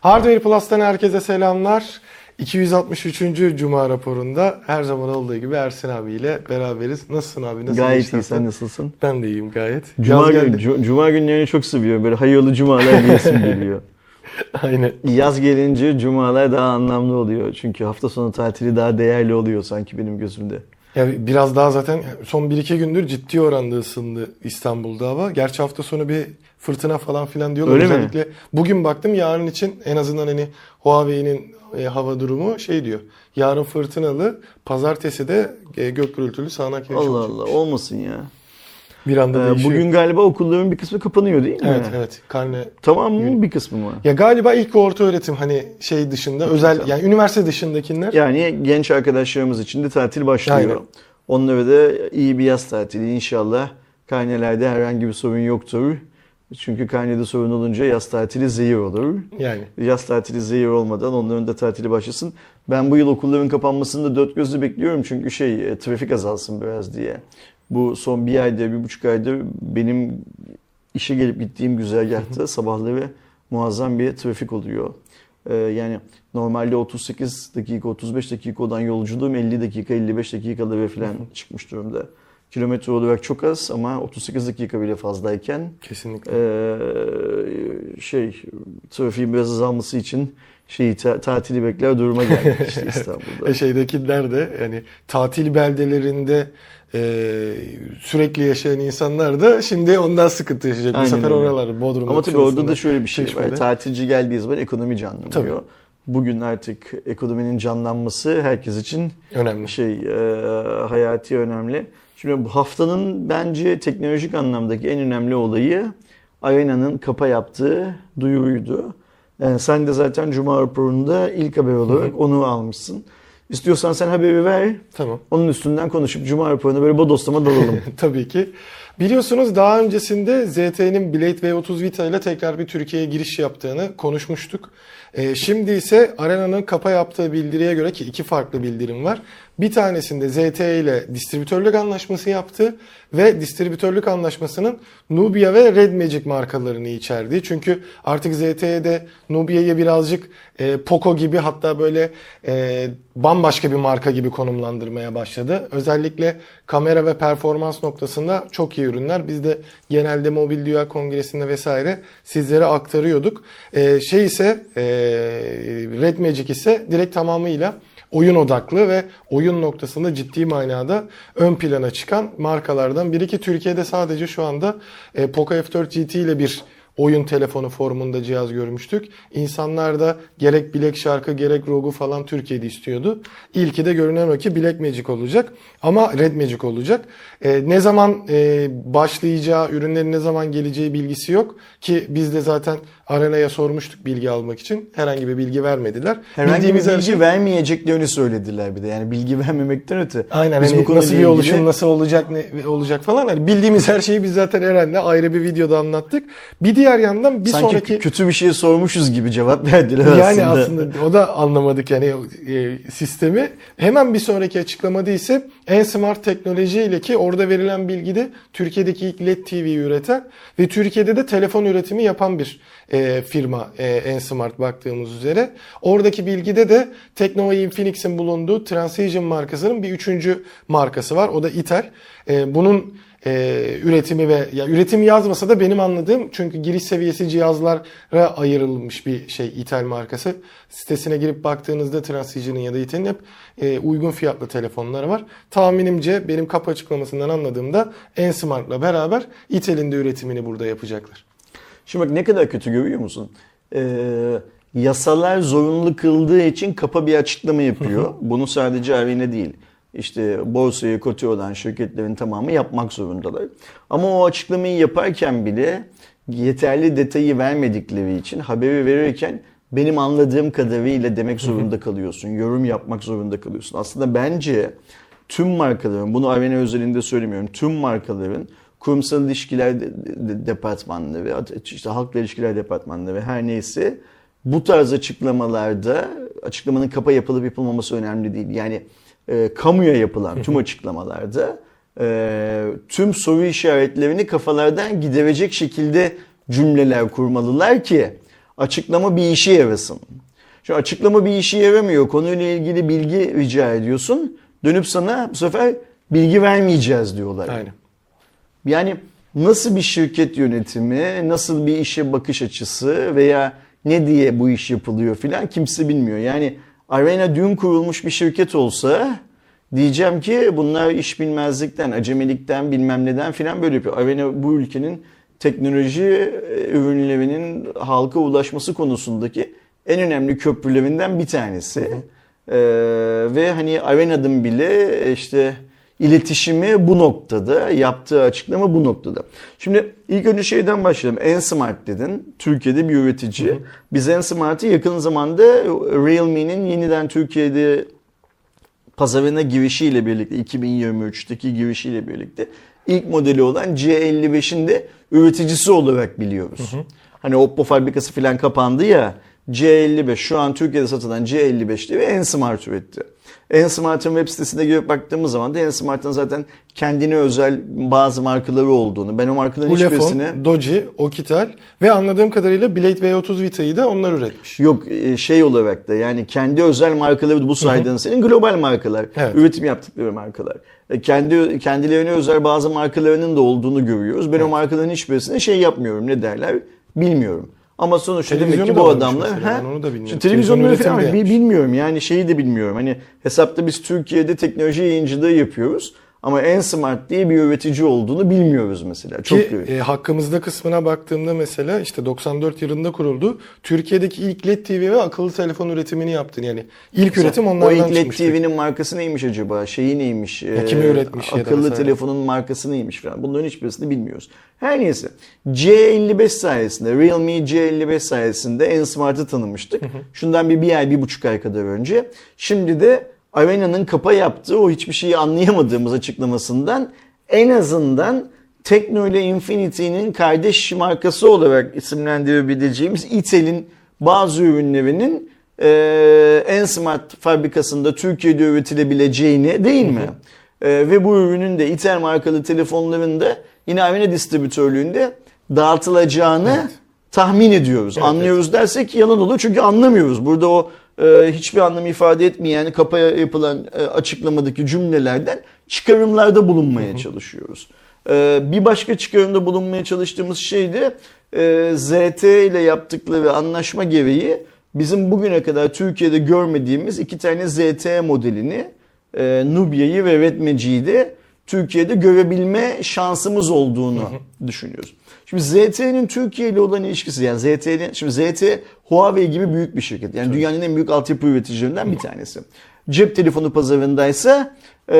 Hardware Plus'tan herkese selamlar. 263. Cuma raporunda her zaman olduğu gibi Ersin abiyle beraberiz. Nasılsın abi? Nasıl Gayet iyi. Sen nasılsın? Ben de iyiyim gayet. Cuma, Yaz gün, Cuma günlerini çok seviyorum. Böyle hayırlı cumalar diyesim geliyor. Aynen. Yaz gelince cumalar daha anlamlı oluyor. Çünkü hafta sonu tatili daha değerli oluyor sanki benim gözümde. Ya biraz daha zaten son 1-2 gündür ciddi oranda ısındı İstanbul'da hava. Gerçi hafta sonu bir fırtına falan filan diyorlar. Öyle mi? Özellikle bugün baktım yarın için en azından hani Huawei'nin e, hava durumu şey diyor. Yarın fırtınalı, pazartesi de e, gök gürültülü sağanak yağış Allah olacak. Allah olmasın ya. Bir anda Ee, değişiyor. bugün galiba okulların bir kısmı kapanıyor değil mi? Evet evet karne Tamam mı bir kısmı mı? Ya galiba ilk orta öğretim hani şey dışında özel yani üniversite dışındakiler Yani genç arkadaşlarımız için de tatil başlıyor. Aynen. Onlara da iyi bir yaz tatili inşallah. Karnelerde herhangi bir sorun yoktur. Çünkü karnede sorun olunca yaz tatili zehir olur. yani Yaz tatili zehir olmadan onların da tatili başlasın. Ben bu yıl okulların kapanmasını da dört gözle bekliyorum çünkü şey e, trafik azalsın biraz diye. Bu son bir ayda, bir buçuk ayda benim işe gelip gittiğim güzergahta sabahları muazzam bir trafik oluyor. Ee, yani normalde 38 dakika, 35 dakika olan yolculuğum 50 dakika, 55 dakikalara falan çıkmış durumda. Kilometre olarak çok az ama 38 dakika bile fazlayken kesinlikle. ee, şey trafiğin biraz azalması için şeyi ta- tatili bekler duruma geldik işte İstanbul'da. E şeydekiler de yani tatil beldelerinde e, sürekli yaşayan insanlar da şimdi ondan sıkıntı yaşayacak. Bu Aynen sefer öyle. oralar Bodrum'da. Ama tabii orada da şöyle bir şey var. Tatilci geldiği zaman ekonomi canlanıyor. Tabii. Bugün artık ekonominin canlanması herkes için önemli. şey e, hayati önemli. Şimdi bu haftanın bence teknolojik anlamdaki en önemli olayı Arena'nın kapa yaptığı duyuruydu. Yani sen de zaten Cuma raporunda ilk haber olarak onu almışsın. İstiyorsan sen haberi ver. Tamam. Onun üstünden konuşup Cuma raporuna böyle bodoslama dalalım. Tabii ki. Biliyorsunuz daha öncesinde ZTE'nin Blade V30 Vita ile tekrar bir Türkiye'ye giriş yaptığını konuşmuştuk. Ee, şimdi ise Arena'nın kapa yaptığı bildiriye göre ki iki farklı bildirim var. Bir tanesinde ZTE ile distribütörlük anlaşması yaptı ve distribütörlük anlaşmasının Nubia ve Red Magic markalarını içerdiği. Çünkü artık ZTE'de Nubia'yı birazcık e, Poco gibi hatta böyle e, bambaşka bir marka gibi konumlandırmaya başladı. Özellikle kamera ve performans noktasında çok iyi ürünler. Biz de genelde Mobil Dünya Kongresi'nde vesaire sizlere aktarıyorduk. E, şey ise e, Red Magic ise direkt tamamıyla oyun odaklı ve oyun noktasında ciddi manada ön plana çıkan markalardan biri ki Türkiye'de sadece şu anda e, Poco F4 GT ile bir oyun telefonu formunda cihaz görmüştük. İnsanlar da gerek Black Shark'ı gerek Rogue'u falan Türkiye'de istiyordu. İlki de görünen o ki Black Magic olacak ama Red Magic olacak. E, ne zaman e, başlayacağı, ürünlerin ne zaman geleceği bilgisi yok ki biz de zaten Arena'ya sormuştuk bilgi almak için. Herhangi bir bilgi vermediler. Herhangi bir Bildiğimiz her bilgi şey- vermeyeceklerini söylediler bir de. Yani bilgi vermemekten öte. Aynen Biz hani bu nasıl bir ilgili- oluşum nasıl olacak ne olacak falan hani bildiğimiz her şeyi biz zaten Eren'le ayrı bir videoda anlattık. Bir diğer yandan bir Sanki sonraki kötü bir şey sormuşuz gibi cevap verdiler yani aslında. aslında. o da anlamadık yani e, sistemi. Hemen bir sonraki açıklamada ise en smart teknoloji ile ki orada verilen bilgide Türkiye'deki ilk LED TV üreten ve Türkiye'de de telefon üretimi yapan bir e, firma e, en smart baktığımız üzere. Oradaki bilgide de Teknova Infinix'in bulunduğu Transition markasının bir üçüncü markası var. O da Itel. E, bunun e, üretimi ve ya üretim yazmasa da benim anladığım çünkü giriş seviyesi cihazlara ayrılmış bir şey Itel markası. Sitesine girip baktığınızda Transition'ın ya da Itel'in hep e, uygun fiyatlı telefonları var. Tahminimce benim kapı açıklamasından anladığımda Ensmart'la beraber Itel'in de üretimini burada yapacaklar. Şimdi bak ne kadar kötü görüyor musun? Ee, yasalar zorunlu kıldığı için kapa bir açıklama yapıyor. Bunu sadece Arena değil. İşte borsaya kote olan şirketlerin tamamı yapmak zorundalar. Ama o açıklamayı yaparken bile yeterli detayı vermedikleri için haberi verirken benim anladığım kadarıyla demek zorunda kalıyorsun. Yorum yapmak zorunda kalıyorsun. Aslında bence tüm markaların, bunu Arena özelinde söylemiyorum, tüm markaların kurumsal ilişkiler de- de- departmanları, işte halkla ilişkiler departmanları ve her neyse bu tarz açıklamalarda açıklamanın kapa yapılıp yapılmaması önemli değil. Yani e, kamuya yapılan tüm açıklamalarda e, tüm soru işaretlerini kafalardan giderecek şekilde cümleler kurmalılar ki Açıklama bir işe yarasın. Şu açıklama bir işe yaramıyor. Konuyla ilgili bilgi rica ediyorsun. Dönüp sana bu sefer bilgi vermeyeceğiz diyorlar. Aynen. Yani nasıl bir şirket yönetimi, nasıl bir işe bakış açısı veya ne diye bu iş yapılıyor filan kimse bilmiyor. Yani Arena dün kurulmuş bir şirket olsa diyeceğim ki bunlar iş bilmezlikten, acemilikten bilmem neden filan böyle yapıyor. Arena bu ülkenin teknoloji e, ürünlerinin halka ulaşması konusundaki en önemli köprülerinden bir tanesi. Ee, ve hani Arena'nın bile işte iletişimi bu noktada, yaptığı açıklama bu noktada. Şimdi ilk önce şeyden başlayalım. Ensmart dedin. Türkiye'de bir üretici. Biz Ensmart'ı yakın zamanda Realme'nin yeniden Türkiye'de pazarına girişiyle birlikte 2023'teki girişiyle birlikte ilk modeli olan C55'in de üreticisi olarak biliyoruz. Hani Oppo fabrikası falan kapandı ya C55 şu an Türkiye'de satılan C55'li ve Ensmart üretti. Ensmart'ın web sitesine girip baktığımız zaman da Ensmart'ın zaten kendine özel bazı markaları olduğunu, ben o markaların hiçbirisine Ulefone, Doji, Okitel ve anladığım kadarıyla Blade V30 Vita'yı da onlar üretmiş. Yok e, şey olarak da yani kendi özel markaları bu saydığın senin global markalar. Evet. Üretim yaptıkları markalar. E, Kendi kendilerine özel bazı markalarının da olduğunu görüyoruz. Ben o markaların hiçbirisine şey yapmıyorum ne derler bilmiyorum. Ama sonuçta demek Televizyonu ki bu adamlar ben onu da bilmiyorum. Şimdi televizyonları Televizyon falan bilmiyorum yani şeyi de bilmiyorum. Hani hesapta biz Türkiye'de teknoloji yayıncılığı yapıyoruz. Ama Ensmart diye bir üretici olduğunu bilmiyoruz mesela. Çok Ki e, hakkımızda kısmına baktığımda mesela işte 94 yılında kuruldu. Türkiye'deki ilk LED TV ve akıllı telefon üretimini yaptın. Yani ilk üretim o onlardan ilk LED çıkmıştı. TV'nin markası neymiş acaba? Şeyi neymiş? Ya kimi Ee, üretmiş ya da Akıllı vesaire. telefonun markası neymiş falan. Bunların hiçbirisini bilmiyoruz. Her neyse. C55 sayesinde, Realme C55 sayesinde Ensmart'ı tanımıştık. Şundan bir, bir ay, bir buçuk ay kadar önce. Şimdi de Arena'nın kapa yaptığı o hiçbir şeyi anlayamadığımız açıklamasından en azından Tekno ile Infinity'nin kardeş markası olarak isimlendirebileceğimiz Intel'in bazı ürünlerinin e, Ensmart fabrikasında Türkiye'de üretilebileceğini değil mi? E, ve bu ürünün de Itel markalı telefonların da yine Avena distribütörlüğünde dağıtılacağını tahmin ediyoruz. Evet, Anlıyoruz dersek yalan olur çünkü anlamıyoruz. Burada o e, hiçbir anlam ifade etmeyen kapaya yapılan e, açıklamadaki cümlelerden çıkarımlarda bulunmaya çalışıyoruz. E, bir başka çıkarımda bulunmaya çalıştığımız şey de e, ZT ile yaptıkları anlaşma gereği bizim bugüne kadar Türkiye'de görmediğimiz iki tane ZT modelini e, ve Redmi de Türkiye'de görebilme şansımız olduğunu düşünüyoruz. Şimdi ZTE'nin Türkiye ile olan ilişkisi yani ZTE'nin şimdi ZTE Huawei gibi büyük bir şirket. Yani dünyanın en büyük altyapı üreticilerinden bir tanesi. Cep telefonu pazarındaysa e,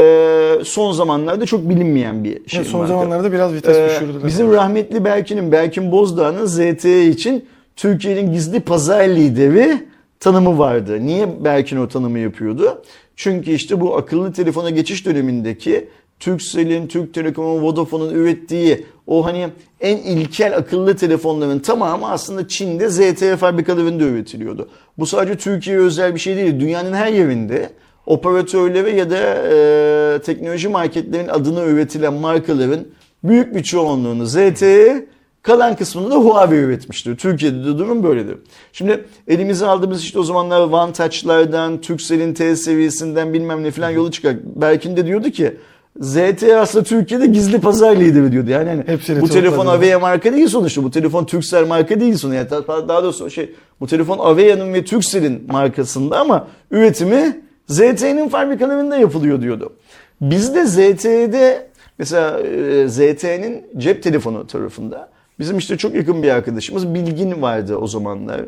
son zamanlarda çok bilinmeyen bir şey. Evet, son marka. zamanlarda biraz vites Ee, düşürdüler. bizim rahmetli Berkin'in, Berkin Bozdağ'ın ZTE için Türkiye'nin gizli pazar lideri tanımı vardı. Niye Berkin o tanımı yapıyordu? Çünkü işte bu akıllı telefona geçiş dönemindeki Turkcell'in, Türk Telekom'un, Vodafone'un ürettiği o hani en ilkel akıllı telefonların tamamı aslında Çin'de ZTE fabrikalarında üretiliyordu. Bu sadece Türkiye'ye özel bir şey değil. Dünyanın her yerinde operatörlere ya da e, teknoloji marketlerin adına üretilen markaların büyük bir çoğunluğunu ZTE kalan kısmını da Huawei üretmiştir. Türkiye'de de durum böyledir. Şimdi elimize aldığımız işte o zamanlar Vantage'lardan, Turkcell'in T seviyesinden bilmem ne falan yolu çıkar. Berkin de diyordu ki ZTE aslında Türkiye'de gizli pazar lideri diyordu. Yani hani Hepsini bu telefon. Avea marka değil sonuçta. Bu telefon Turkcell marka değil sonuçta. Yani daha daha doğrusu şey bu telefon Avea'nın ve Turkcell'in markasında ama üretimi ZTE'nin fabrikalarında yapılıyor diyordu. Bizde ZTE'de mesela e, ZTE'nin cep telefonu tarafında bizim işte çok yakın bir arkadaşımız Bilgin vardı o zamanlar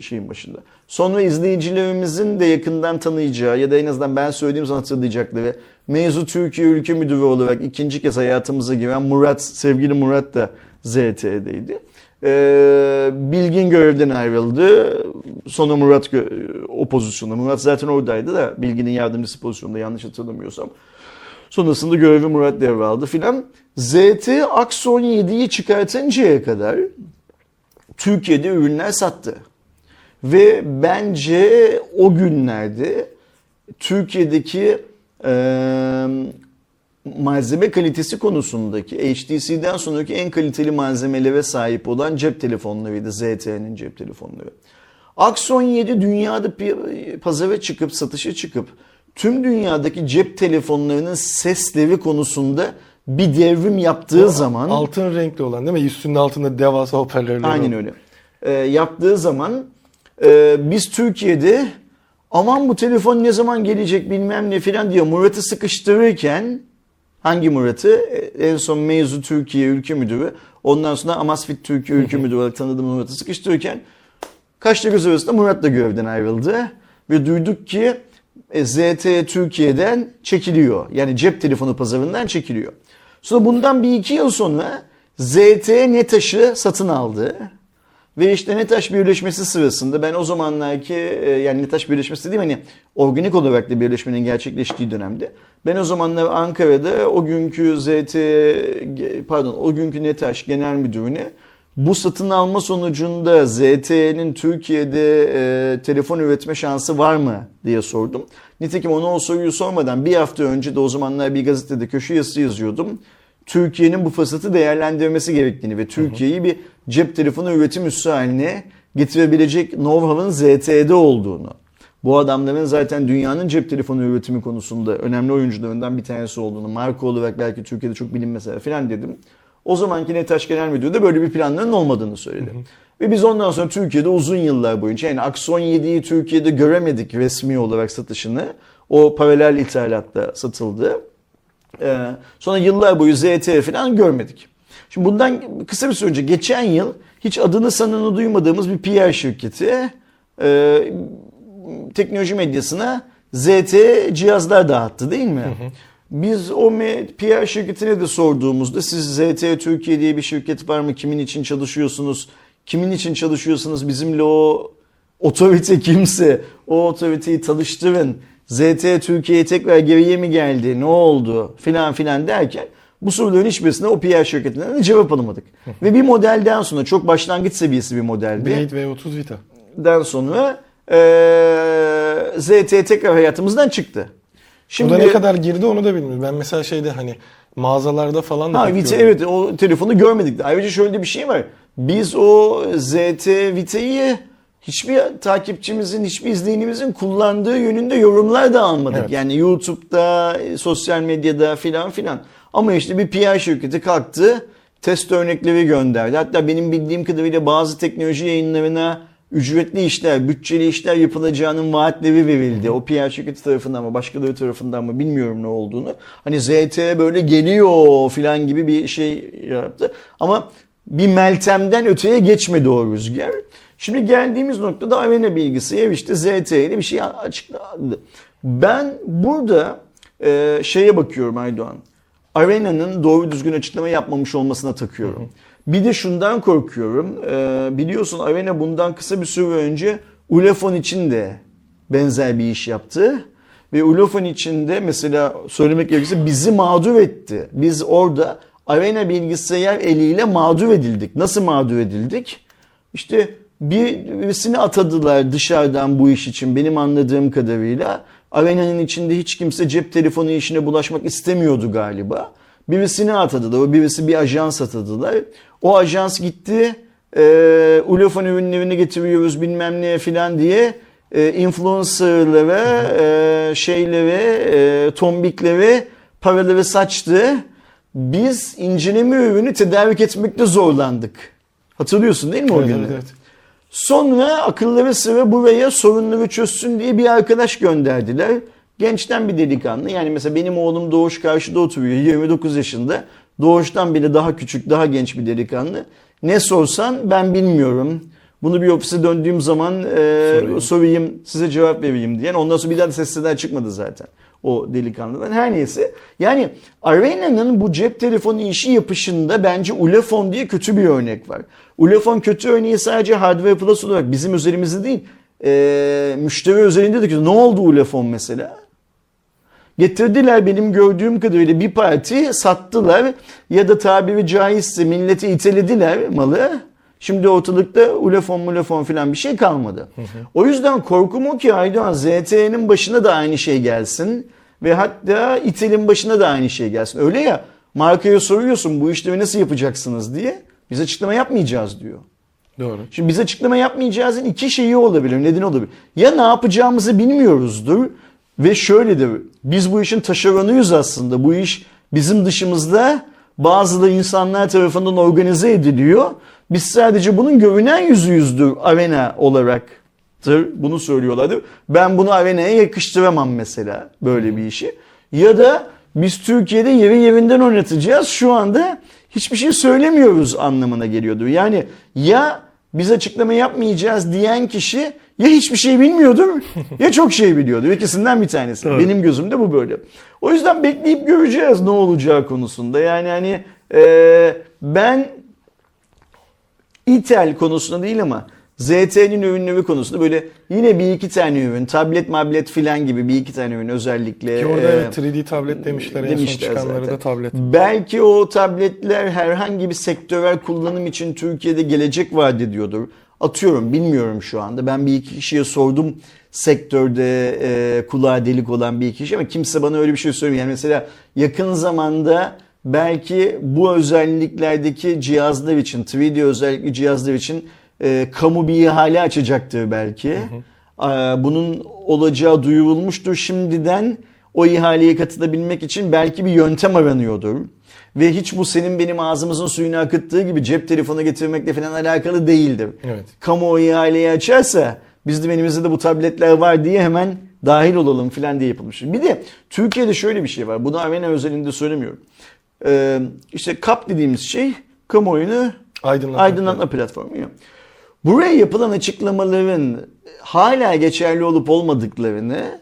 şeyin başında. Sonra izleyicilerimizin de yakından tanıyacağı ya da en azından ben söylediğim zaman hatırlayacakları Mevzu Türkiye Ülke Müdürü olarak ikinci kez hayatımıza giren Murat, sevgili Murat da ZTE'deydi. Ee, Bilgin görevden ayrıldı. Sonra Murat o pozisyonda. Murat zaten oradaydı da Bilgin'in yardımcısı pozisyonunda yanlış hatırlamıyorsam. Sonrasında görevi Murat devraldı filan. ZT Axon 7'yi çıkartıncaya kadar Türkiye'de ürünler sattı. Ve bence o günlerde Türkiye'deki eee malzeme kalitesi konusundaki HTC'den sonraki en kaliteli malzemelere sahip olan cep telefonlarıydı ZTE'nin cep telefonları. Axon 7 dünyada pazara çıkıp satışa çıkıp tüm dünyadaki cep telefonlarının sesleri konusunda bir devrim yaptığı zaman Altın renkli olan değil mi? Üstünün altında devasa hoparlörler Aynen öyle. Ee, yaptığı zaman e, biz Türkiye'de aman bu telefon ne zaman gelecek bilmem ne filan diye Murat'ı sıkıştırırken hangi Murat'ı? E, En son Mevzu Türkiye Ülke Müdürü ondan sonra Amasfit Türkiye Ülke Müdürü olarak tanıdığım Murat'ı sıkıştırırken kaçta göz arasında Murat da görevden ayrıldı. Ve duyduk ki e, ZTE Türkiye'den çekiliyor. Yani cep telefonu pazarından çekiliyor. Sonra bundan bir iki yıl sonra ZTE NETAŞ'ı satın aldı. Ve işte NETAŞ birleşmesi sırasında ben o zamanlarki e, yani NETAŞ birleşmesi değil hani organik olarak da birleşmenin gerçekleştiği dönemde ben o zamanlar Ankara'da o günkü ZTE pardon o günkü NETAŞ genel müdürüne bu satın alma sonucunda ZTE'nin Türkiye'de e, telefon üretme şansı var mı diye sordum. Nitekim ona o soruyu sormadan bir hafta önce de o zamanlar bir gazetede köşe yazısı yazıyordum. Türkiye'nin bu fırsatı değerlendirmesi gerektiğini ve Türkiye'yi bir cep telefonu üretim üssü haline getirebilecek know-how'ın ZTE'de olduğunu. Bu adamların zaten dünyanın cep telefonu üretimi konusunda önemli oyuncularından bir tanesi olduğunu, marka olarak belki Türkiye'de çok bilinmese falan dedim. O zamanki NETAŞ Genel Müdürü de böyle bir planların olmadığını söyledi. Ve biz ondan sonra Türkiye'de uzun yıllar boyunca yani Axon 7'yi Türkiye'de göremedik resmi olarak satışını. O paralel ithalatta satıldı. Ee, sonra yıllar boyu ZTE falan görmedik. Şimdi bundan kısa bir süre önce geçen yıl hiç adını sanını duymadığımız bir PR şirketi e, teknoloji medyasına ZTE cihazlar dağıttı değil mi? Biz o PR şirketine de sorduğumuzda siz ZTE Türkiye diye bir şirket var mı? Kimin için çalışıyorsunuz? Kimin için çalışıyorsunuz? Bizimle o otorite kimse o otoriteyi tanıştırın. ZTE Türkiye'ye tekrar geriye mi geldi? Ne oldu? Filan filan derken bu soruların hiçbirisine o PR şirketinden de cevap alamadık. Ve bir modelden sonra çok başlangıç seviyesi bir modeldi. Blade V30 Vita. Den sonra eee ZTE tekrar hayatımızdan çıktı. Şimdi o da ne kadar girdi onu da bilmiyorum. Ben mesela şeyde hani mağazalarda falan da Ha görmedim. evet o telefonu görmedik. Ayrıca şöyle bir şey var. Biz o ZT Vita'yı hiçbir takipçimizin, hiçbir izleyenimizin kullandığı yönünde yorumlar da almadık. Evet. Yani YouTube'da, sosyal medyada filan filan. Ama işte bir PR şirketi kalktı, test örnekleri gönderdi. Hatta benim bildiğim kadarıyla bazı teknoloji yayınlarına ücretli işler, bütçeli işler yapılacağının vaatleri verildi. O PR şirketi tarafından mı, başkaları tarafından mı bilmiyorum ne olduğunu. Hani ZTE böyle geliyor filan gibi bir şey yaptı. Ama bir Meltem'den öteye geçmedi o rüzgar. Şimdi geldiğimiz noktada Arena bilgisayar işte ZTE ile bir şey açıkladı. Ben burada e, şeye bakıyorum Aydoğan. Arena'nın doğru düzgün açıklama yapmamış olmasına takıyorum. Bir de şundan korkuyorum. Ee, biliyorsun Arena bundan kısa bir süre önce Ulefon için de benzer bir iş yaptı. Ve Ulefon için de mesela söylemek gerekirse bizi mağdur etti. Biz orada Arena bilgisayar eliyle mağdur edildik. Nasıl mağdur edildik? İşte birisini atadılar dışarıdan bu iş için benim anladığım kadarıyla. Arena'nın içinde hiç kimse cep telefonu işine bulaşmak istemiyordu galiba. Birisini atadılar. O birisi bir ajans atadılar. O ajans gitti. E, Ulefon ürünlerini getiriyoruz bilmem ne filan diye e, influencerlara, e, şeylere, e, tombiklere paraları saçtı. Biz inceleme ürünü tedarik etmekte zorlandık. Hatırlıyorsun değil mi o Evet, günü? evet, evet. Sonra akılları sıra buraya sorunları çözsün diye bir arkadaş gönderdiler. Gençten bir delikanlı. Yani mesela benim oğlum Doğuş karşıda oturuyor. 29 yaşında. Doğuştan bile daha küçük, daha genç bir delikanlı. Ne sorsan ben bilmiyorum. Bunu bir ofise döndüğüm zaman e, Sorayım. sorayım, size cevap vereyim diyen. Ondan sonra bir daha da sesler çıkmadı zaten o delikanlıdan. Her neyse. Yani Arena'nın bu cep telefonu işi yapışında bence Ulefone diye kötü bir örnek var. Ulefone kötü örneği sadece Hardware Plus olarak bizim üzerimizde değil. E, müşteri özelinde de kötü. Ne oldu Ulefone mesela? Getirdiler benim gördüğüm kadarıyla bir parti sattılar ya da tabiri caizse milleti itelediler malı. Şimdi ortalıkta ulefon mulefon filan bir şey kalmadı. O yüzden korkum o ki Aydoğan ZTE'nin başına da aynı şey gelsin. Ve hatta İtel'in başına da aynı şey gelsin. Öyle ya markaya soruyorsun bu işlemi nasıl yapacaksınız diye. Biz açıklama yapmayacağız diyor. Doğru. Şimdi biz açıklama yapmayacağızın iki şeyi olabilir, nedeni olabilir. Ya ne yapacağımızı bilmiyoruzdur ve şöyledir. Biz bu işin taşeronuyuz aslında. Bu iş bizim dışımızda bazı insanlar tarafından organize ediliyor. Biz sadece bunun görünen yüzüyüzdür arena olaraktır. Bunu söylüyorlardır. Ben bunu arenaya yakıştıramam mesela böyle bir işi. Ya da biz Türkiye'de yeri yerinden oynatacağız. Şu anda hiçbir şey söylemiyoruz anlamına geliyordur. Yani ya biz açıklama yapmayacağız diyen kişi ya hiçbir şey bilmiyordur ya çok şey biliyordur. İkisinden bir tanesi. Tabii. Benim gözümde bu böyle. O yüzden bekleyip göreceğiz ne olacağı konusunda. Yani hani e, ben İtel konusunda değil ama ZT'nin ürünleri konusunda böyle yine bir iki tane ürün, tablet mablet filan gibi bir iki tane ürün özellikle. Ki orada e, evet 3D tablet demişler en son demişler çıkanları zaten. da tablet. Belki o tabletler herhangi bir sektörel kullanım için Türkiye'de gelecek vaat ediyordur. Atıyorum bilmiyorum şu anda. Ben bir iki kişiye sordum sektörde e, kulağa delik olan bir iki kişi ama kimse bana öyle bir şey söylemiyor. Yani mesela yakın zamanda belki bu özelliklerdeki cihazlar için 3D özellikli cihazlar için e, kamu bir ihale açacaktır belki. Aa, Bunun olacağı duyurulmuştur şimdiden. O ihaleye katılabilmek için belki bir yöntem aranıyordur. Ve hiç bu senin benim ağzımızın suyunu akıttığı gibi cep telefonu getirmekle falan alakalı değildir. Evet. Kamu o ihaleyi açarsa biz de elimizde de bu tabletler var diye hemen dahil olalım falan diye yapılmış. Bir de Türkiye'de şöyle bir şey var. Bunu Avena özelinde söylemiyorum. Ee, işte KAP dediğimiz şey kamuoyunu Aydınlatma. aydınlatma platformu. ya. Buraya yapılan açıklamaların hala geçerli olup olmadıklarını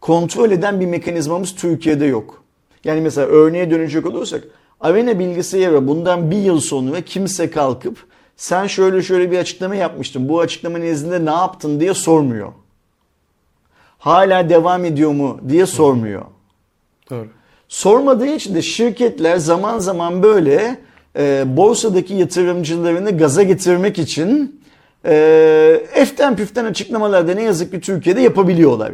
kontrol eden bir mekanizmamız Türkiye'de yok. Yani mesela örneğe dönecek olursak Avena bilgisayarı bundan bir yıl sonra kimse kalkıp sen şöyle şöyle bir açıklama yapmıştın bu açıklama nezdinde ne yaptın diye sormuyor. Hala devam ediyor mu diye sormuyor. Doğru. Sormadığı için de şirketler zaman zaman böyle e, borsadaki yatırımcılarını gaza getirmek için e, eften püften açıklamalar da ne yazık ki Türkiye'de yapabiliyorlar.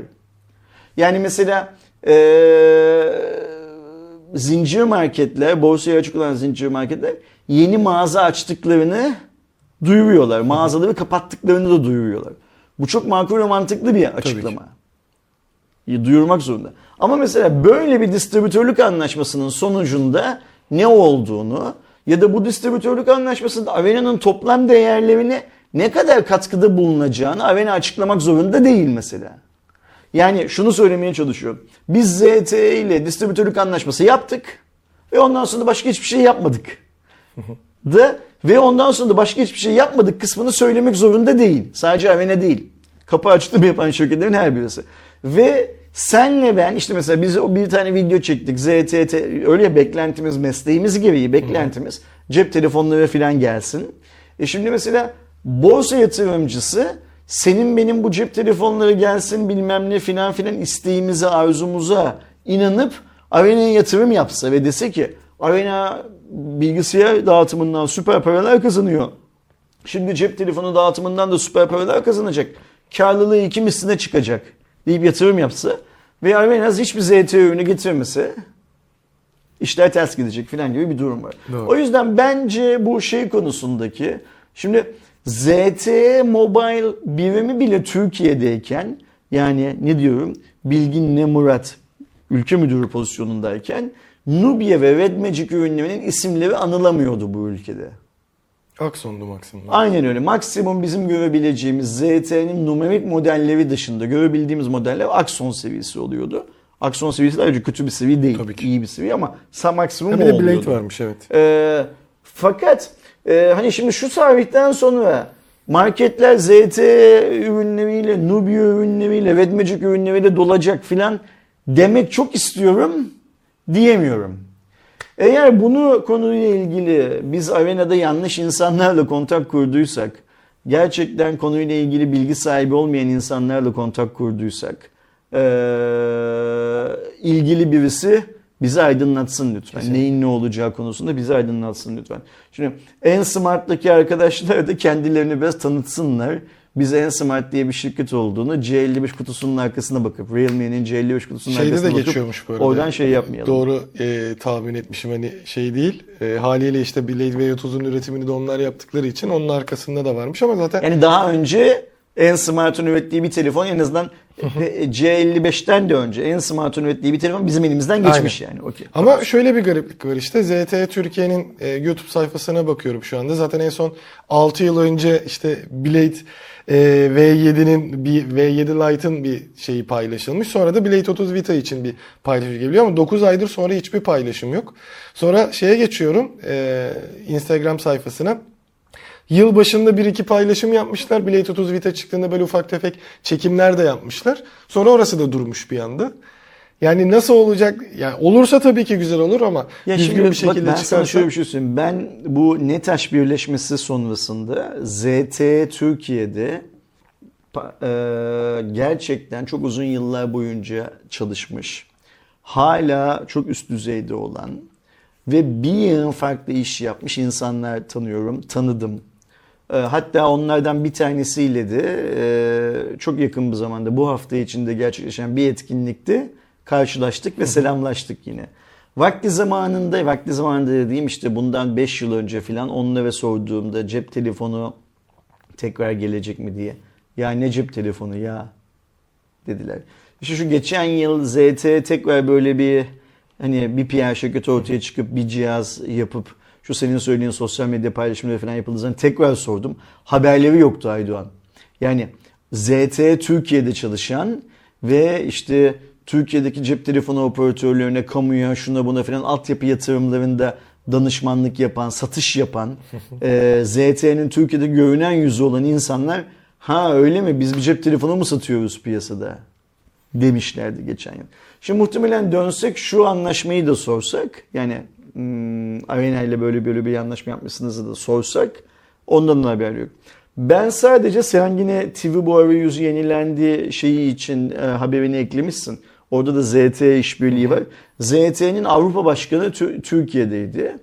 Yani mesela e, zincir marketler, borsaya açık olan zincir marketler yeni mağaza açtıklarını duyuruyorlar. Mağazaları kapattıklarını da duyuruyorlar. Bu çok makul ve mantıklı bir açıklama duyurmak zorunda. Ama mesela böyle bir distribütörlük anlaşmasının sonucunda ne olduğunu ya da bu distribütörlük anlaşmasında Avena'nın toplam değerlerine ne kadar katkıda bulunacağını Avena açıklamak zorunda değil mesela. Yani şunu söylemeye çalışıyorum. Biz ZTE ile distribütörlük anlaşması yaptık ve ondan sonra başka hiçbir şey yapmadık. da ve ondan sonra da başka hiçbir şey yapmadık kısmını söylemek zorunda değil. Sadece Avena değil. Kapı açtım yapan şirketlerin her birisi. Ve senle ben işte mesela biz o bir tane video çektik. ZTT öyle ya beklentimiz mesleğimiz gereği beklentimiz cep telefonları falan gelsin. E şimdi mesela borsa yatırımcısı senin benim bu cep telefonları gelsin bilmem ne filan filan isteğimize arzumuza inanıp Arena'ya yatırım yapsa ve dese ki Arena bilgisayar dağıtımından süper paralar kazanıyor. Şimdi cep telefonu dağıtımından da süper paralar kazanacak. Karlılığı iki misline çıkacak deyip yatırım yapsa ve Arvenaz hiçbir ZT ürünü getirmese işler ters gidecek falan gibi bir durum var. Doğru. O yüzden bence bu şey konusundaki şimdi ZTE Mobile birimi bile Türkiye'deyken yani ne diyorum Bilgin ne Murat ülke müdürü pozisyonundayken Nubia ve Red Magic ürünlerinin isimleri anılamıyordu bu ülkede. Akson'du maksimum. Aynen öyle. Maksimum bizim görebileceğimiz ZT'nin numerik modelleri dışında görebildiğimiz modeller Axon seviyesi oluyordu. Axon seviyesi ayrıca kötü bir seviye değil. Tabii ki. iyi bir seviye ama sa maksimum Ha, bir de. Blade varmış evet. Ee, fakat e, hani şimdi şu tarihten sonra marketler ZT ürünleriyle, Nubia ürünleriyle, Red Magic ürünleriyle dolacak filan demek çok istiyorum diyemiyorum. Eğer bunu konuyla ilgili biz Arena'da yanlış insanlarla kontak kurduysak, gerçekten konuyla ilgili bilgi sahibi olmayan insanlarla kontak kurduysak, eee, ilgili birisi bizi aydınlatsın lütfen. Kesinlikle. Neyin ne olacağı konusunda bizi aydınlatsın lütfen. Şimdi en smart'taki arkadaşlar da kendilerini biraz tanıtsınlar. Biz Ensmart diye bir şirket olduğunu C55 kutusunun arkasına bakıp Realme'nin C55 kutusunun Şeyde arkasına de bakıp geçiyormuş arada. oradan şey yapmayalım. Doğru e, tahmin etmişim hani şey değil. E, haliyle işte Blade V30'un üretimini de onlar yaptıkları için onun arkasında da varmış ama zaten Yani daha önce Ensmart'ın ürettiği bir telefon en azından e, C55'ten de önce Ensmart'ın ürettiği bir telefon bizim elimizden geçmiş yani. Okey. Ama şöyle bir gariplik var işte ZTE Türkiye'nin e, YouTube sayfasına bakıyorum şu anda. Zaten en son 6 yıl önce işte Blade e, V7'nin bir V7 Lite'ın bir şeyi paylaşılmış. Sonra da Blade 30 Vita için bir paylaşım geliyor ama 9 aydır sonra hiçbir paylaşım yok. Sonra şeye geçiyorum e, Instagram sayfasına. Yıl başında bir iki paylaşım yapmışlar. Blade 30 Vita çıktığında böyle ufak tefek çekimler de yapmışlar. Sonra orası da durmuş bir anda. Yani nasıl olacak? Yani olursa tabii ki güzel olur ama Ya düzgün şimdi bir şekilde bak ben sana çıkarsa şöyle bir şey söyleyeyim. Ben bu NETAŞ birleşmesi sonrasında ZTE Türkiye'de e, gerçekten çok uzun yıllar boyunca çalışmış. Hala çok üst düzeyde olan ve bir yığın farklı iş yapmış insanlar tanıyorum, tanıdım. E, Hatta onlardan bir tanesiyle de e, çok yakın bir zamanda bu hafta içinde gerçekleşen bir etkinlikte karşılaştık ve selamlaştık yine. Vakti zamanında, vakti zamanında dediğim işte bundan 5 yıl önce falan onlara sorduğumda cep telefonu tekrar gelecek mi diye. Ya ne cep telefonu ya dediler. İşte şu geçen yıl ZTE tekrar böyle bir hani bir PR şirketi ortaya çıkıp bir cihaz yapıp şu senin söylediğin sosyal medya paylaşımları falan yapıldığı zaman tekrar sordum. Haberleri yoktu Aydoğan. Yani ZTE Türkiye'de çalışan ve işte Türkiye'deki cep telefonu operatörlerine, kamuya, şuna buna falan altyapı yatırımlarında danışmanlık yapan, satış yapan, e, ZTE'nin Türkiye'de görünen yüzü olan insanlar ha öyle mi biz bir cep telefonu mu satıyoruz piyasada demişlerdi geçen yıl. Şimdi muhtemelen dönsek şu anlaşmayı da sorsak yani hmm, Arena ile böyle böyle bir anlaşma yapmışsınız da sorsak ondan da haber yok. Ben sadece sen yine TV bu arayüzü yenilendi şeyi için e, haberini eklemişsin. Orada da ZTE işbirliği var. ZTE'nin Avrupa Başkanı Tü- Türkiye'deydi.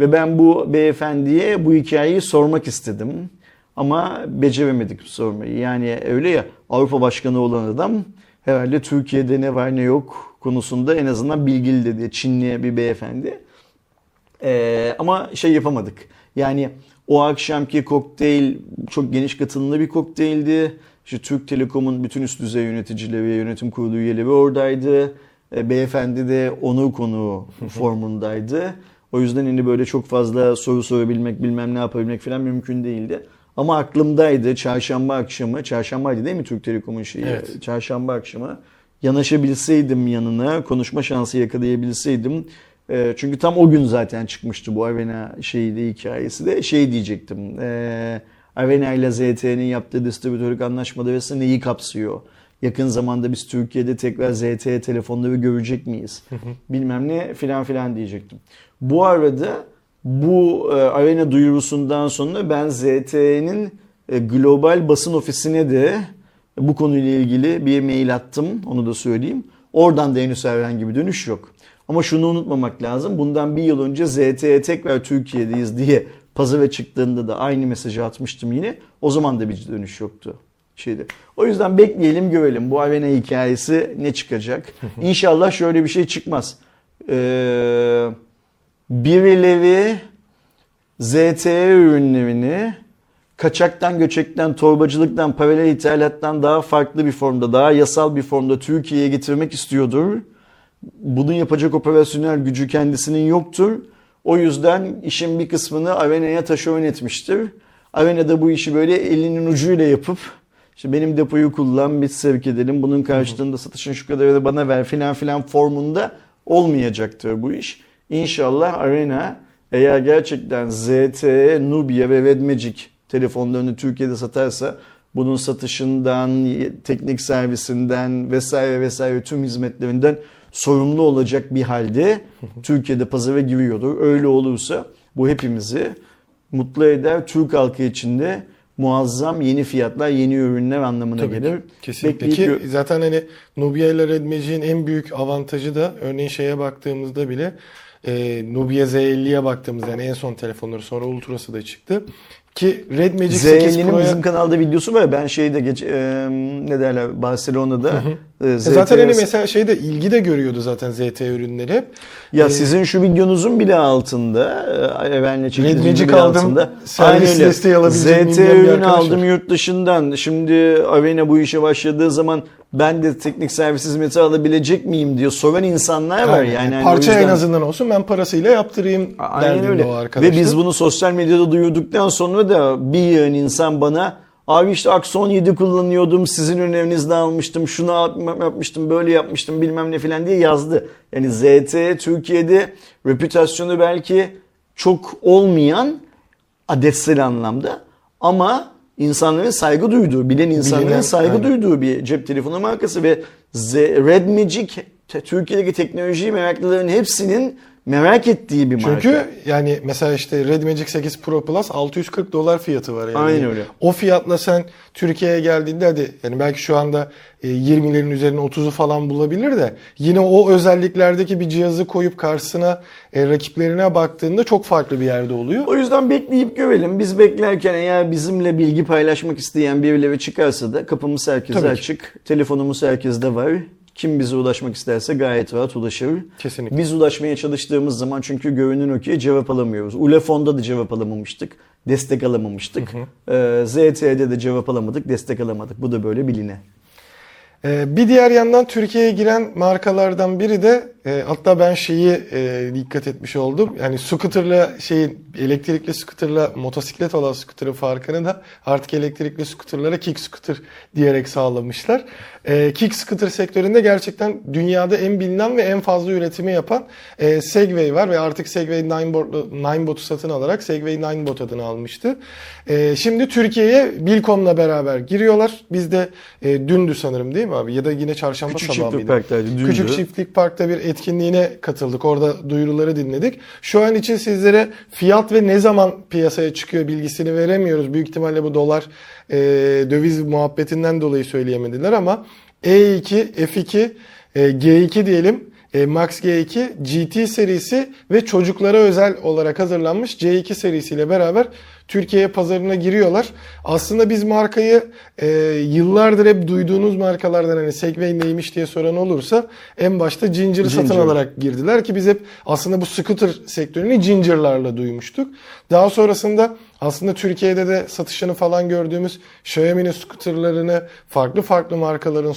Ve ben bu beyefendiye bu hikayeyi sormak istedim. Ama beceremedik sormayı. Yani öyle ya Avrupa Başkanı olan adam herhalde Türkiye'de ne var ne yok konusunda en azından bilgili dedi. Çinli bir beyefendi. Ee, ama şey yapamadık. Yani o akşamki kokteyl çok geniş katılımlı bir kokteyldi. İşte Türk Telekom'un bütün üst düzey yöneticileri yönetim kurulu üyeleri oradaydı. E, beyefendi de onur konuğu formundaydı. O yüzden hani böyle çok fazla soru sorabilmek, bilmem ne yapabilmek falan mümkün değildi. Ama aklımdaydı çarşamba akşamı, çarşambaydı değil mi Türk Telekom'un şeyi? Evet. Çarşamba akşamı yanaşabilseydim yanına, konuşma şansı yakalayabilseydim. E, çünkü tam o gün zaten çıkmıştı bu Avena şeyi de hikayesi de şey diyecektim. E, Avena ile ZTE'nin yaptığı distribütörlük anlaşmaları arasında neyi kapsıyor? Yakın zamanda biz Türkiye'de tekrar ZTE telefonları görecek miyiz? Bilmem ne filan filan diyecektim. Bu arada bu e, Arena duyurusundan sonra ben ZTE'nin e, global basın ofisine de bu konuyla ilgili bir mail attım. Onu da söyleyeyim. Oradan da henüz herhangi bir dönüş yok. Ama şunu unutmamak lazım. Bundan bir yıl önce ZTE tekrar Türkiye'deyiz diye pazara çıktığında da aynı mesajı atmıştım yine. O zaman da bir dönüş yoktu. Şeydi. O yüzden bekleyelim görelim bu Avena hikayesi ne çıkacak. İnşallah şöyle bir şey çıkmaz. Ee, birileri ZTE ürünlerini kaçaktan, göçekten, torbacılıktan, paralel ithalattan daha farklı bir formda, daha yasal bir formda Türkiye'ye getirmek istiyordur. Bunun yapacak operasyonel gücü kendisinin yoktur. O yüzden işin bir kısmını Arena'ya taşeron etmiştir. Arena da bu işi böyle elinin ucuyla yapıp işte benim depoyu kullan biz sevk edelim. Bunun karşılığında satışın şu kadarı da bana ver filan filan formunda olmayacaktır bu iş. İnşallah Arena eğer gerçekten ZTE, Nubia ve Redmagic telefonlarını Türkiye'de satarsa bunun satışından, teknik servisinden vesaire vesaire tüm hizmetlerinden sorumlu olacak bir halde Türkiye'de pazara giriyordur. Öyle olursa bu hepimizi mutlu eder. Türk halkı için de muazzam yeni fiyatlar, yeni ürünler anlamına Tabii ki, gelir. Kesinlikle Bekleyip ki zaten hani Nubia ile Red Magic'in en büyük avantajı da örneğin şeye baktığımızda bile e, Nubia Z50'ye baktığımızda yani en son telefonları sonra Ultra'sı da çıktı. Ki Red Magic 8 Z50'nin Pro'ya bizim kanalda videosu var. Ben şeyde geç e, ne derler Barcelona'da e, E zaten hani mesela şeyde ilgi de görüyordu zaten ZT ürünleri hep. Ya Ee, sizin şu videonuzun bile altında, e, Red Magic bile aldım, altında. servis desteği alabileceğim ZT bilmeyen bir ürün arkadaş aldım yurt dışından. Şimdi Avena bu işe başladığı zaman ben de teknik servis hizmeti alabilecek miyim diyor soran insanlar var. Aynen. Yani o Parça en yüzden- azından olsun ben parasıyla yaptırayım Aynen öyle. o arkadaşlar. Ve biz bunu sosyal medyada duyurduktan sonra da bir yığın insan bana Abi işte Axon 7 kullanıyordum, sizin önerinizde almıştım, şunu yap- yapmıştım, böyle yapmıştım bilmem ne filan diye yazdı. Yani ZT Türkiye'de reputasyonu belki çok olmayan adetsel anlamda ama insanların saygı duyduğu, bilen insanların Bilinen, saygı aynen. duyduğu bir cep telefonu markası ve Z- Red Magic Türkiye'deki teknoloji meraklıların hepsinin merak ettiği bir marka. Çünkü yani mesela işte Red Magic 8 Pro Plus 640 dolar fiyatı var yani. Aynen öyle. O fiyatla sen Türkiye'ye geldiğinde hadi yani belki şu anda e, 20'lerin üzerine 30'u falan bulabilir de yine o özelliklerdeki bir cihazı koyup karşısına e, rakiplerine baktığında çok farklı bir yerde oluyor. O yüzden bekleyip görelim. Biz beklerken eğer bizimle bilgi paylaşmak isteyen birileri çıkarsa da kapımız herkese Tabii ki. açık. Telefonumuz herkeste var. Kim bize ulaşmak isterse gayet rahat ulaşır. Kesinlikle. Biz ulaşmaya çalıştığımız zaman çünkü görünen o ki cevap alamıyoruz. Ulefon'da da cevap alamamıştık. Destek alamamıştık. Ee, ZTE'de de cevap alamadık. Destek alamadık. Bu da böyle biline. Ee, bir diğer yandan Türkiye'ye giren markalardan biri de e, hatta ben şeyi e, dikkat etmiş oldum. Yani scooterla şeyin elektrikli scooterla motosiklet olan scooter'ın farkını da artık elektrikli scooterlara kick scooter diyerek sağlamışlar. E, kick scooter sektöründe gerçekten dünyada en bilinen ve en fazla üretimi yapan e, Segway var ve artık Segway Ninebot'u Ninebot'u satın alarak Segway Ninebot adını almıştı. E, şimdi Türkiye'ye Bilkom'la beraber giriyorlar. Biz de e, dündü sanırım değil mi abi? Ya da yine çarşamba Küçük sabahı Çiftlik mıydı? Park'taydı, dündü. Küçük Çiftlik Park'ta bir etkinliğine katıldık. Orada duyuruları dinledik. Şu an için sizlere fiyat ve ne zaman piyasaya çıkıyor bilgisini veremiyoruz. Büyük ihtimalle bu dolar e, döviz muhabbetinden dolayı söyleyemediler ama E2, F2, e, G2 diyelim. E, Max G2 GT serisi ve çocuklara özel olarak hazırlanmış C2 serisiyle beraber Türkiye pazarına giriyorlar. Aslında biz markayı e, yıllardır hep duyduğunuz markalardan hani Segway neymiş diye soran olursa en başta Ginger'ı satın Ginger. alarak girdiler ki biz hep aslında bu scooter sektörünü Ginger'larla duymuştuk. Daha sonrasında aslında Türkiye'de de satışını falan gördüğümüz Xiaomi'nin scooterlarını, farklı farklı markaların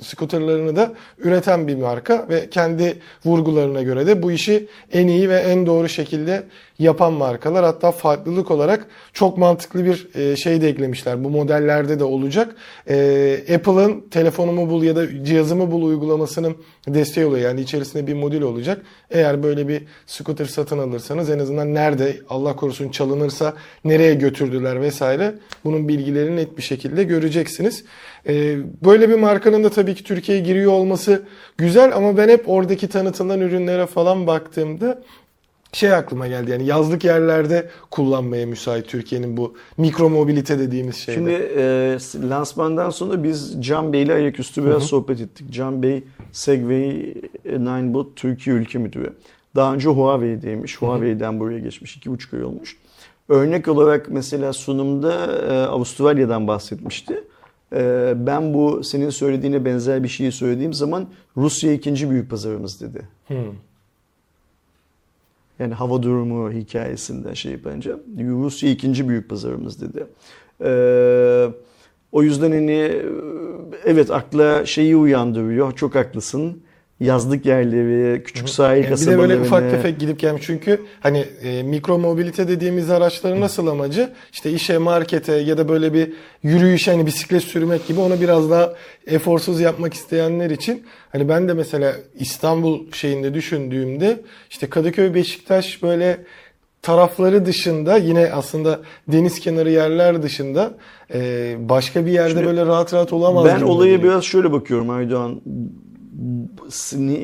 scooterlarını da üreten bir marka ve kendi vurgularına göre de bu işi en iyi ve en doğru şekilde yapan markalar. Hatta farklılık olarak çok mantıklı bir e, şey de eklemişler. Bu modellerde de olacak. E, Apple'ın telefonumu bul ya da cihazımı bul uygulamasının desteği oluyor. Yani içerisinde bir modül olacak. Eğer böyle bir scooter satın alırsanız en azından nerede Allah korusun çalınırsa nereye götürdüler vesaire bunun bilgilerini net bir şekilde göreceksiniz. E, böyle bir markanın da tabii ki Türkiye'ye giriyor olması güzel ama ben hep oradaki tanıtılan ürünlere falan baktığımda şey aklıma geldi yani yazlık yerlerde kullanmaya müsait Türkiye'nin bu mikro mobilite dediğimiz şeyde. Şimdi e, lansmandan sonra biz Can Bey ile ayaküstü biraz sohbet ettik. Can Bey Segway Ninebot Türkiye Ülke Müdürü. Daha önce Huawei'deymiş. Huawei'den buraya geçmiş. iki buçuk ay olmuş. Örnek olarak mesela sunumda e, Avustralya'dan bahsetmişti. E, ben bu senin söylediğine benzer bir şeyi söylediğim zaman Rusya ikinci büyük pazarımız dedi. Hmm. Yani hava durumu hikayesinden şey yapınca Rusya ikinci büyük pazarımız dedi. Ee, o yüzden hani evet akla şeyi uyandırıyor. Çok haklısın. Yazlık yerleri, küçük sahil Yani bir de böyle ufak tefek gidip gelmiş. Çünkü hani e, mikro mobilite dediğimiz araçların nasıl amacı? İşte işe, markete ya da böyle bir yürüyüş hani bisiklet sürmek gibi onu biraz daha eforsuz yapmak isteyenler için. Hani ben de mesela İstanbul şeyinde düşündüğümde işte Kadıköy, Beşiktaş böyle tarafları dışında yine aslında deniz kenarı yerler dışında e, başka bir yerde Şimdi böyle rahat rahat olamaz. Ben olaya geliyor. biraz şöyle bakıyorum Aydoğan.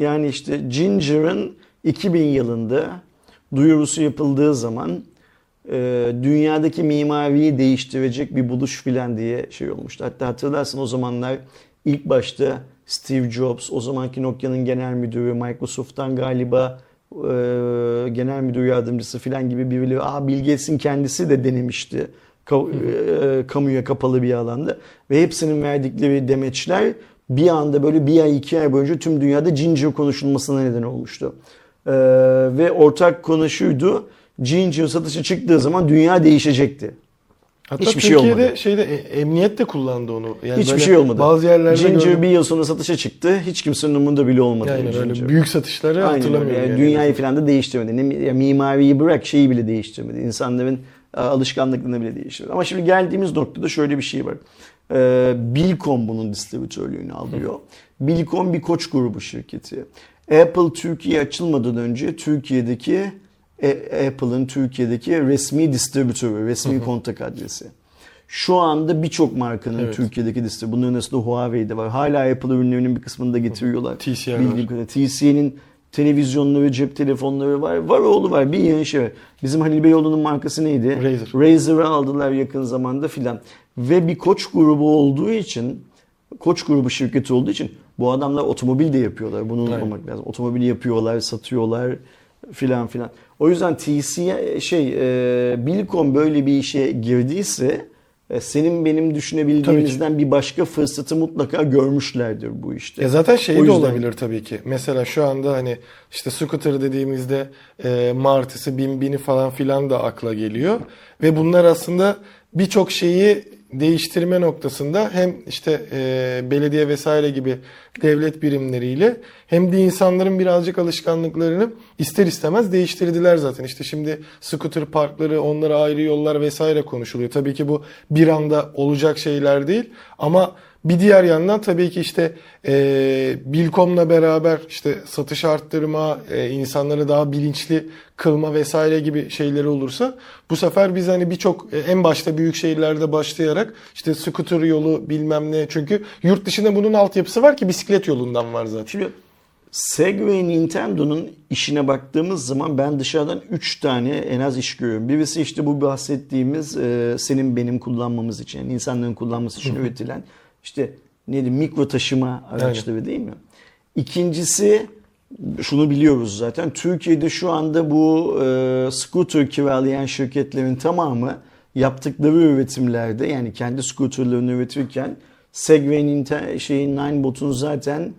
Yani işte Ginger'ın 2000 yılında duyurusu yapıldığı zaman e, dünyadaki mimariyi değiştirecek bir buluş filan diye şey olmuştu. Hatta hatırlarsın o zamanlar ilk başta Steve Jobs, o zamanki Nokia'nın genel müdürü, Microsoft'tan galiba e, genel müdür yardımcısı filan gibi birileri, aa Bill Gates'in kendisi de denemişti ka- e, kamuya kapalı bir alanda ve hepsinin verdikleri demeçler bir anda böyle bir ay iki ay boyunca tüm dünyada Ginger konuşulmasına neden olmuştu. Ee, ve ortak konu şuydu. Ginger satışı çıktığı zaman dünya değişecekti. Hatta Hiçbir şey Türkiye'de olmadı. şeyde e, emniyet de kullandı onu. Yani Hiçbir şey olmadı. Bazı yerlerde Ginger gördüm. bir yıl sonra satışa çıktı. Hiç kimsenin umurunda bile olmadı. yani Ginger. böyle büyük satışları Aynen hatırlamıyorum. Yani yani. dünyayı falan da değiştirmedi. Ne, mimariyi bırak şeyi bile değiştirmedi. İnsanların alışkanlıklarını bile değiştirmedi. Ama şimdi geldiğimiz noktada şöyle bir şey var. Ee, Bilcom bunun distribütörlüğünü alıyor. Bilcom bir koç grubu şirketi. Apple Türkiye açılmadan önce Türkiye'deki e, Apple'ın Türkiye'deki resmi distribütörü, resmi kontak adresi. Şu anda birçok markanın Evet. Türkiye'deki distribütörü. Bunun arasında Huawei de var. Hala Apple ürünlerinin bir kısmını da getiriyorlar. TCL. TCL'in televizyonları, cep telefonları var. Var oğlu var. Bir yığın şey var. Bizim Halil Beyoğlu'nun markası neydi? Razer. Razer'ı aldılar yakın zamanda filan. Ve bir koç grubu olduğu için, koç grubu şirketi olduğu için bu adamlar otomobil de yapıyorlar. Bunu unutmamak lazım. Otomobil yapıyorlar, satıyorlar filan filan. O yüzden TCL şey e, Bilcom böyle bir işe girdiyse e, senin benim düşünebildiğimizden bir başka fırsatı mutlaka görmüşlerdir bu işte. Ya zaten şey O de yüzden- olabilir tabii ki. Mesela şu anda hani işte scooter dediğimizde e, Martı'sı, bin bini falan filan da akla geliyor. Ve bunlar aslında birçok şeyi değiştirme noktasında hem işte e, belediye vesaire gibi devlet birimleriyle hem de insanların birazcık alışkanlıklarını ister istemez değiştirdiler zaten. İşte şimdi scooter parkları, onlara ayrı yollar vesaire konuşuluyor. Tabii ki bu bir anda olacak şeyler değil ama bir diğer yandan tabii ki işte e, Bilkom'la beraber işte satış arttırma, e, insanları daha bilinçli kılma vesaire gibi şeyleri olursa bu sefer biz hani birçok e, en başta büyük şehirlerde başlayarak işte scooter yolu bilmem ne çünkü yurt dışında bunun altyapısı var ki bisiklet yolundan var zaten. Şimdi Sega ve Nintendo'nun işine baktığımız zaman ben dışarıdan 3 tane en az iş görüyorum. Birisi işte bu bahsettiğimiz e, senin benim kullanmamız için, yani insanların kullanması için üretilen işte neydi mikro taşıma araçları değil mi? İkincisi şunu biliyoruz zaten. Türkiye'de şu anda bu e, scooter kiralayan şirketlerin tamamı yaptıkları üretimlerde yani kendi scooterlarını üretirken Segway'in şeyin Ninebot'un zaten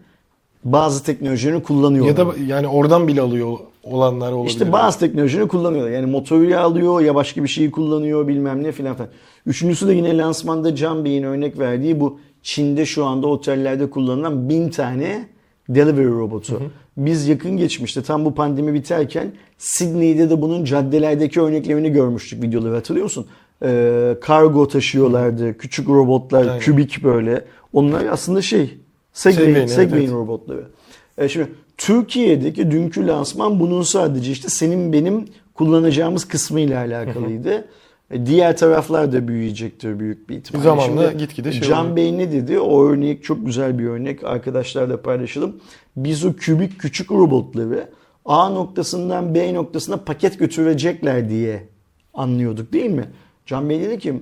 bazı teknolojilerini kullanıyorlar. Ya da yani oradan bile alıyor olanlar olabilir. İşte bazı teknolojileri kullanıyorlar. Yani motoru alıyor ya başka bir şeyi kullanıyor bilmem ne filan filan. Üçüncüsü de yine lansmanda Can Bey'in örnek verdiği bu Çin'de şu anda otellerde kullanılan bin tane delivery robotu. Biz yakın geçmişte tam bu pandemi biterken Sydney'de de bunun caddelerdeki örneklerini görmüştük videoları hatırlıyor musun? Ee, kargo taşıyorlardı. Küçük robotlar, Aynen. kübik böyle. Onlar aslında şey Segway, Segway'in, evet, Segway'in evet. robotları. E şimdi Türkiye'deki dünkü lansman bunun sadece işte senin benim kullanacağımız kısmı ile alakalıydı. E, Diğer taraflar da büyüyecektir büyük bir ihtimalle. Zamanla gitgide şey Can oluyor. Bey ne dedi? O örnek çok güzel bir örnek. Arkadaşlarla paylaşalım. Biz o kübik küçük robotları A noktasından B noktasına paket götürecekler diye anlıyorduk değil mi? Can Bey dedi ki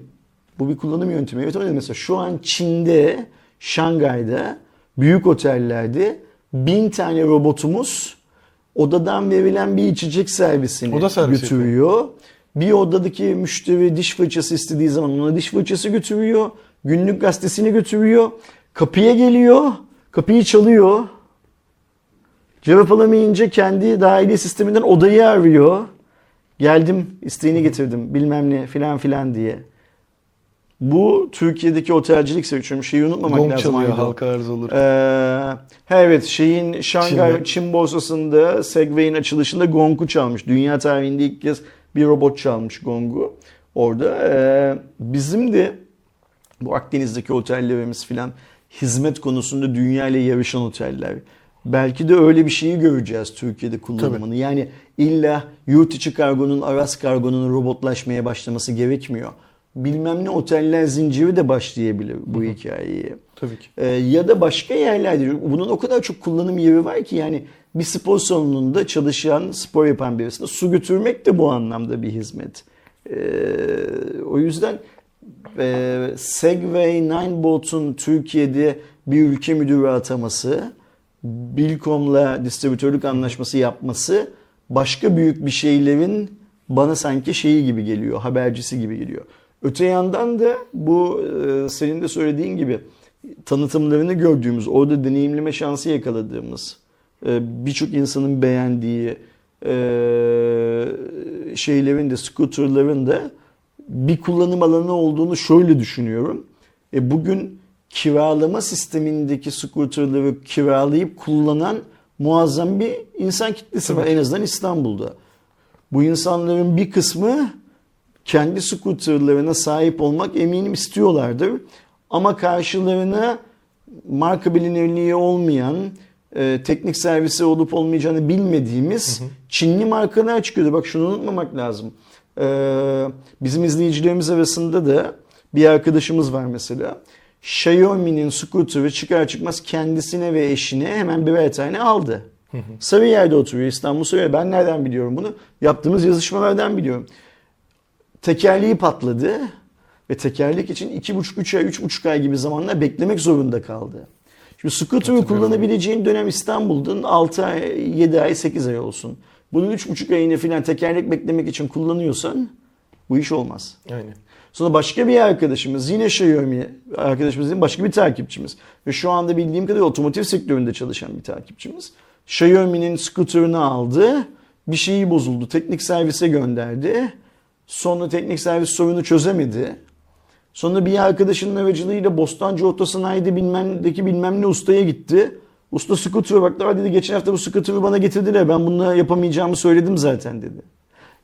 bu bir kullanım yöntemi. Evet öyle mesela şu an Çin'de, Şangay'da büyük otellerde bin tane robotumuz odadan verilen bir içecek servisini Oda servisi götürüyor. Bir odadaki müşteri diş fırçası istediği zaman ona diş fırçası götürüyor. Günlük gazetesini götürüyor. Kapıya geliyor. Kapıyı çalıyor. Cevap alamayınca kendi dahiliye sisteminden odayı arıyor. Geldim isteğini getirdim bilmem ne filan filan diye. Bu Türkiye'deki otelcilik sektörü şeyi unutmamak Gong lazım. Aydo. halka arz olur. Ee, evet şeyin Şangay Çin'de. Çin borsasında Segway'in açılışında Gong'u çalmış. Dünya tarihinde ilk kez bir robot çalmış Gong'u orada. Bizim de bu Akdeniz'deki otellerimiz filan hizmet konusunda dünya ile yarışan oteller. Belki de öyle bir şeyi göreceğiz Türkiye'de kullanımını. Yani illa yurt içi kargonun, Aras kargonun robotlaşmaya başlaması gerekmiyor. Bilmem ne oteller zinciri de başlayabilir bu hikayeye. Tabii ki. Ee, ya da başka yerlerde bunun o kadar çok kullanım yeri var ki yani bir spor salonunda çalışan, spor yapan birisine su götürmek de bu anlamda bir hizmet. Ee, o yüzden e, Segway Ninebot'un Türkiye'de bir ülke müdürü ataması, Bilkom'la distribütörlük anlaşması yapması başka büyük bir şeylerin bana sanki şeyi gibi geliyor, habercisi gibi geliyor. Öte yandan da bu e, senin de söylediğin gibi tanıtımlarını gördüğümüz, orada deneyimleme şansı yakaladığımız, e, birçok insanın beğendiği e, şeylerin de, scooterların da bir kullanım alanı olduğunu şöyle düşünüyorum. E, bugün kiralama sistemindeki scooterları kiralayıp kullanan muazzam bir insan kitlesi var en azından İstanbul'da. Bu insanların bir kısmı kendi scooterlarına sahip olmak eminim istiyorlardır. Ama karşılarına marka bilinirliği olmayan, e, teknik servisi olup olmayacağını bilmediğimiz hı hı. Çinli markalar çıkıyordu. Bak şunu unutmamak lazım. E, bizim izleyicilerimiz arasında da bir arkadaşımız var mesela. Xiaomi'nin scooter'ı çıkar çıkmaz kendisine ve eşine hemen birer tane aldı. Sarıyer'de oturuyor İstanbul Sarıyer. Ben nereden biliyorum bunu? Yaptığımız yazışmalardan biliyorum. Tekerleği patladı ve tekerlek için 2,5-3 ay, 3,5 ay gibi zamanlar beklemek zorunda kaldı. Şimdi scooter'ı kullanabileceğin dönem İstanbul'dan 6 ay, 7 ay, 8 ay olsun. Bunun 3,5 ayını filan tekerlek beklemek için kullanıyorsan bu iş olmaz. Aynen. Sonra başka bir arkadaşımız yine Xiaomi arkadaşımız değil başka bir takipçimiz. Ve şu anda bildiğim kadarıyla otomotiv sektöründe çalışan bir takipçimiz. Xiaomi'nin scooter'ını aldı. Bir şeyi bozuldu. Teknik servise gönderdi. Sonra teknik servis sorunu çözemedi. Sonra bir arkadaşının aracılığıyla Bostancı Otosanayi'de bilmemdeki bilmem ne ustaya gitti. Usta scooter'a baktı. dedi geçen hafta bu scooter'ı bana getirdiler. Ben bunu yapamayacağımı söyledim zaten dedi.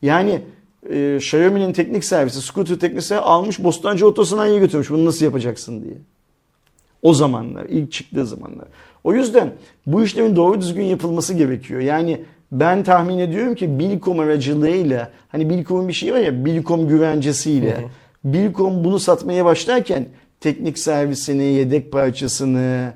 Yani e, Xiaomi'nin teknik servisi, scooter teknik almış Bostancı Otosanayi'ye götürmüş. Bunu nasıl yapacaksın diye. O zamanlar, ilk çıktığı zamanlar. O yüzden bu işlemin doğru düzgün yapılması gerekiyor. Yani ben tahmin ediyorum ki Bilkom aracılığıyla hani Bilkom'un bir şeyi var ya Bilkom güvencesiyle hı hı. Bilkom bunu satmaya başlarken teknik servisini, yedek parçasını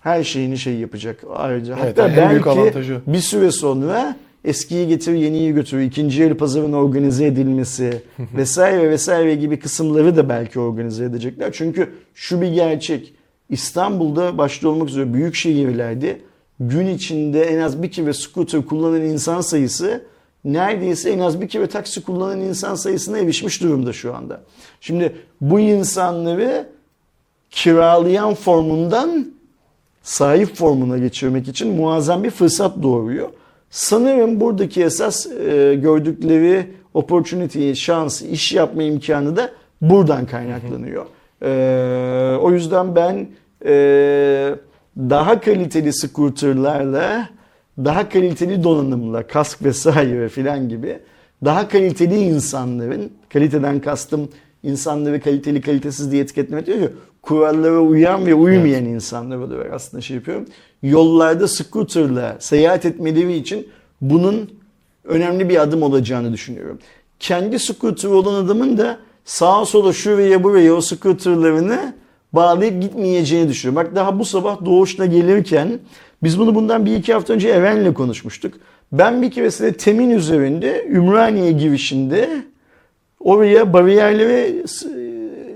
her şeyini şey yapacak ayrıca. Evet, Hatta yani belki bir süre sonra eskiyi getir yeniyi götür, ikinci el pazarın organize edilmesi vesaire vesaire gibi kısımları da belki organize edecekler. Çünkü şu bir gerçek. İstanbul'da başta olmak üzere büyük şehirlerde gün içinde en az bir kere scooter kullanan insan sayısı neredeyse en az bir kere taksi kullanan insan sayısına erişmiş durumda şu anda. Şimdi bu insanları kiralayan formundan sahip formuna geçirmek için muazzam bir fırsat doğuruyor. Sanırım buradaki esas e, gördükleri opportunity, şans, iş yapma imkanı da buradan kaynaklanıyor. E, o yüzden ben e, daha kaliteli scooterlarla, daha kaliteli donanımla, kask vesaire filan gibi daha kaliteli insanların, kaliteden kastım insanları kaliteli kalitesiz diye etiketlemek diyor ki kurallara uyan ve uymayan evet. insanlar olarak aslında şey yapıyorum. Yollarda scooterla seyahat etmeleri için bunun önemli bir adım olacağını düşünüyorum. Kendi scooter olan adamın da sağa sola şuraya buraya o scooterlarını bağlayıp gitmeyeceğini düşünüyorum. Bak daha bu sabah doğuşla gelirken biz bunu bundan bir iki hafta önce Eren'le konuşmuştuk. Ben bir keresinde Temin üzerinde Ümraniye girişinde oraya bariyerlere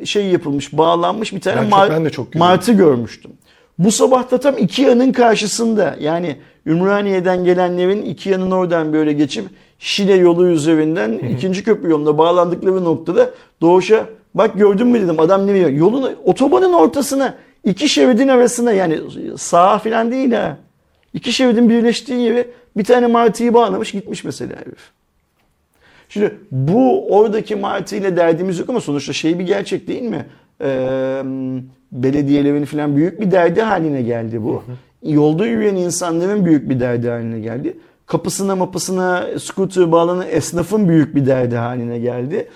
şey yapılmış, bağlanmış bir tane ben mar- ben de çok martı görmüştüm. Bu sabah da tam iki yanın karşısında yani Ümraniye'den gelenlerin iki yanın oradan böyle geçip Şile yolu üzerinden ikinci köprü yoluna bağlandıkları noktada doğuşa bak gördün mü? dedim. Adam nereye? Yolun otobanın ortasına iki şeridin arasına yani sağa falan değil ha iki şeridin birleştiği yere bir tane martıyı bağlamış gitmiş mesela herif. Şimdi bu oradaki Martı ile derdimiz yok ama sonuçta şey bir gerçek değil mi? Ee, belediyelerin falan büyük bir derdi haline geldi bu. Yolda yürüyen insanların büyük bir derdi haline geldi. Kapısına mapısına scooter bağlanan esnafın büyük bir derdi haline geldi.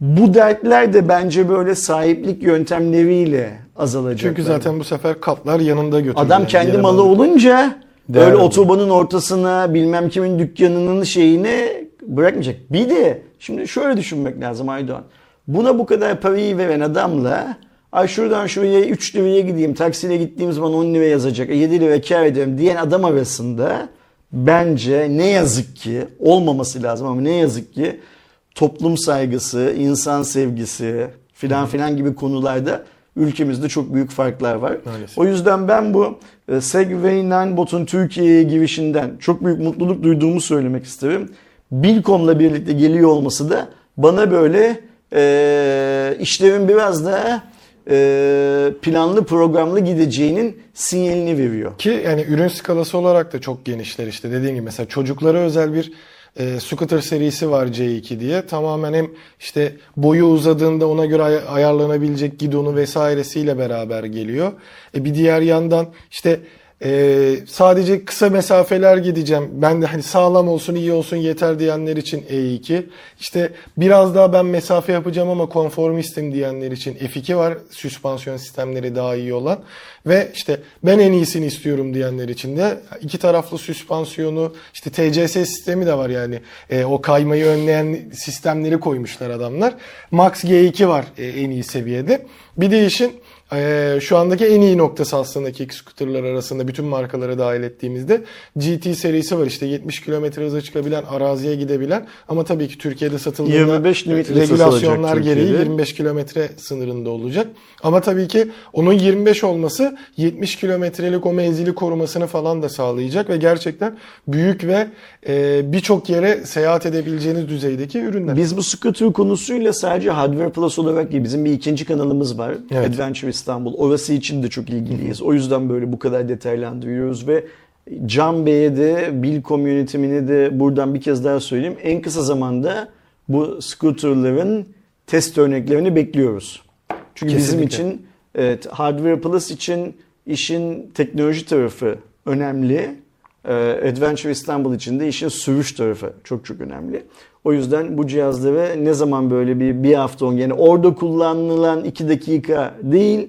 Bu dertler de bence böyle sahiplik yöntemleriyle azalacak. Çünkü zaten bu sefer katlar yanında götürüyor. Adam kendi malı olunca Değerli. böyle otobanın ortasına bilmem kimin dükkanının şeyine bırakmayacak. Bir de şimdi şöyle düşünmek lazım Aydoğan. Buna bu kadar parayı veren adamla ay şuradan şuraya 3 liraya gideyim taksiyle gittiğim zaman 10 lira yazacak 7 lira kar ediyorum diyen adam arasında bence ne yazık ki olmaması lazım ama ne yazık ki toplum saygısı, insan sevgisi filan filan gibi konularda ülkemizde çok büyük farklar var. Maalesef. O yüzden ben bu e, Segway Ninebot'un Türkiye'ye girişinden çok büyük mutluluk duyduğumu söylemek isterim. Bilkom'la birlikte geliyor olması da bana böyle e, işlerin biraz daha e, planlı programlı gideceğinin sinyalini veriyor. Ki yani ürün skalası olarak da çok genişler işte dediğim gibi mesela çocuklara özel bir e, scooter serisi var C2 diye. Tamamen hem işte boyu uzadığında ona göre ay- ayarlanabilecek gidonu vesairesiyle beraber geliyor. E, bir diğer yandan işte e, sadece kısa mesafeler gideceğim. Ben de hani sağlam olsun iyi olsun yeter diyenler için E2. İşte biraz daha ben mesafe yapacağım ama konformistim diyenler için F2 var. Süspansiyon sistemleri daha iyi olan. Ve işte ben en iyisini istiyorum diyenler için de iki taraflı süspansiyonu işte TCS sistemi de var yani. E, o kaymayı önleyen sistemleri koymuşlar adamlar. Max G2 var e, en iyi seviyede. Bir de işin ee, şu andaki en iyi noktası aslında kick scooterlar arasında bütün markaları dahil ettiğimizde GT serisi var işte 70 km hıza çıkabilen araziye gidebilen ama tabii ki Türkiye'de satıldığında 25 limitli regülasyonlar gereği Türkiye'de. 25 kilometre sınırında olacak. Ama tabii ki onun 25 olması 70 kilometrelik o menzili korumasını falan da sağlayacak ve gerçekten büyük ve e, birçok yere seyahat edebileceğiniz düzeydeki ürünler. Biz bu scooter konusuyla sadece Hardware Plus olarak değil, bizim bir ikinci kanalımız var. Evet. Adventure İstanbul. Orası için de çok ilgiliyiz. O yüzden böyle bu kadar detaylandırıyoruz ve Can Bey'e de, Bil Community'mine de buradan bir kez daha söyleyeyim. En kısa zamanda bu scooterların test örneklerini bekliyoruz. Çünkü bizim Kesinlikle. için evet, Hardware Plus için işin teknoloji tarafı önemli. Ee, Adventure İstanbul için de işin sürüş tarafı çok çok önemli. O yüzden bu cihazları ne zaman böyle bir bir hafta on yani orada kullanılan iki dakika değil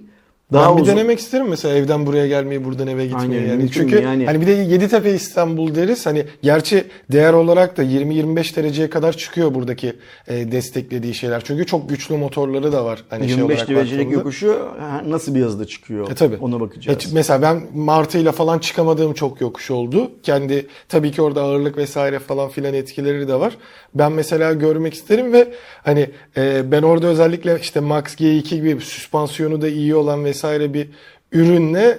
daha ben bir uzun. denemek isterim mesela evden buraya gelmeyi, buradan eve gitmeyi. Aynen, yani çünkü yani. hani bir de Yeditepe İstanbul deriz. Hani gerçi değer olarak da 20-25 dereceye kadar çıkıyor buradaki e, desteklediği şeyler. Çünkü çok güçlü motorları da var. Hani şey 25 olarak derecelik yokuşu nasıl bir hızda çıkıyor? E tabii. Ona bakacağız. E, mesela ben martıyla falan çıkamadığım çok yokuş oldu. Kendi tabii ki orada ağırlık vesaire falan filan etkileri de var. Ben mesela görmek isterim ve hani e, ben orada özellikle işte Max G2 gibi bir süspansiyonu da iyi olan vesaire bir ürünle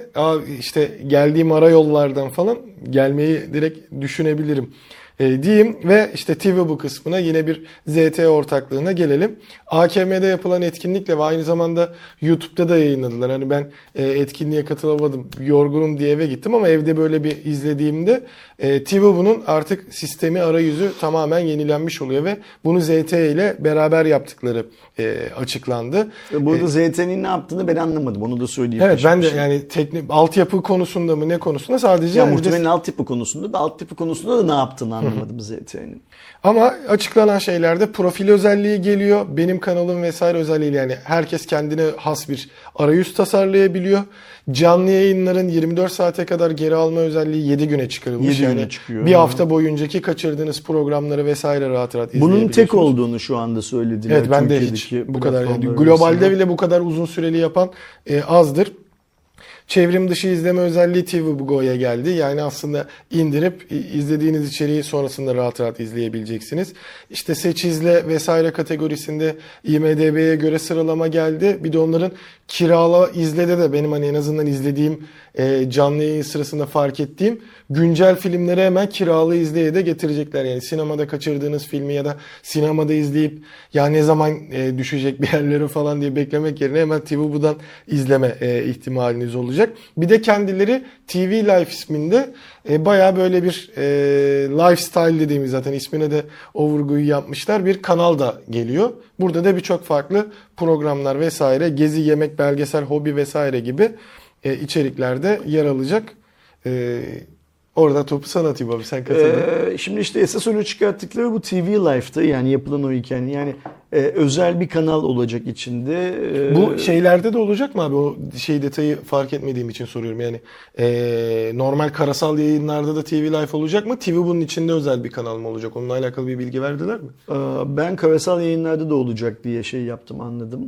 işte geldiğim ara yollardan falan gelmeyi direkt düşünebilirim. E, diyeyim ve işte TV bu kısmına yine bir ZT ortaklığına gelelim. AKM'de yapılan etkinlikle ve aynı zamanda YouTube'da da yayınladılar. Hani ben e, etkinliğe katılamadım, yorgunum diye eve gittim ama evde böyle bir izlediğimde e, bunun artık sistemi arayüzü tamamen yenilenmiş oluyor ve bunu ZT ile beraber yaptıkları e, açıklandı. Burada ZT'nin ne yaptığını ben anlamadım. Onu da söyleyeyim. Evet ben de peşin. yani teknik altyapı konusunda mı ne konusunda sadece ya evde- muhtemelen altyapı konusunda da altyapı konusunda da ne yaptığını anlamadım ZT'nin. Ama açıklanan şeylerde profil özelliği geliyor. Benim kanalım vesaire özelliği yani herkes kendine has bir arayüz tasarlayabiliyor. Canlı yayınların 24 saate kadar geri alma özelliği 7 güne çıkarılmış. 7 güne yani çıkıyor. Bir hafta boyuncaki kaçırdığınız programları vesaire rahat rahat Bunun tek olduğunu şu anda söylediler. Evet ben de hiç bu kadar yani globalde arasında. bile bu kadar uzun süreli yapan e, azdır. Çevrim dışı izleme özelliği TV Go'ya geldi. Yani aslında indirip izlediğiniz içeriği sonrasında rahat rahat izleyebileceksiniz. İşte seç izle vesaire kategorisinde IMDB'ye göre sıralama geldi. Bir de onların kirala izlede de benim hani en azından izlediğim e, canlı yayın sırasında fark ettiğim güncel filmleri hemen kiralı izleye de getirecekler. Yani sinemada kaçırdığınız filmi ya da sinemada izleyip ya ne zaman e, düşecek bir yerlere falan diye beklemek yerine hemen TV'den izleme e, ihtimaliniz olacak. Bir de kendileri TV Life isminde e, bayağı böyle bir e, lifestyle dediğimiz zaten ismine de o vurguyu yapmışlar. Bir kanal da geliyor. Burada da birçok farklı programlar vesaire, gezi, yemek, belgesel, hobi vesaire gibi e, içeriklerde yer alacak. E, orada topu sana atayım abi sen katıl. Ee, şimdi işte esas öne çıkarttıkları bu TV Life'tı yani yapılan o hikaye. Yani e, özel bir kanal olacak içinde. Ee, Bu şeylerde de olacak mı abi? O şey detayı fark etmediğim için soruyorum. Yani e, normal karasal yayınlarda da TV Life olacak mı? TV bunun içinde özel bir kanal mı olacak? Onunla alakalı bir bilgi verdiler mi? Ee, Ben karasal yayınlarda da olacak diye şey yaptım anladım.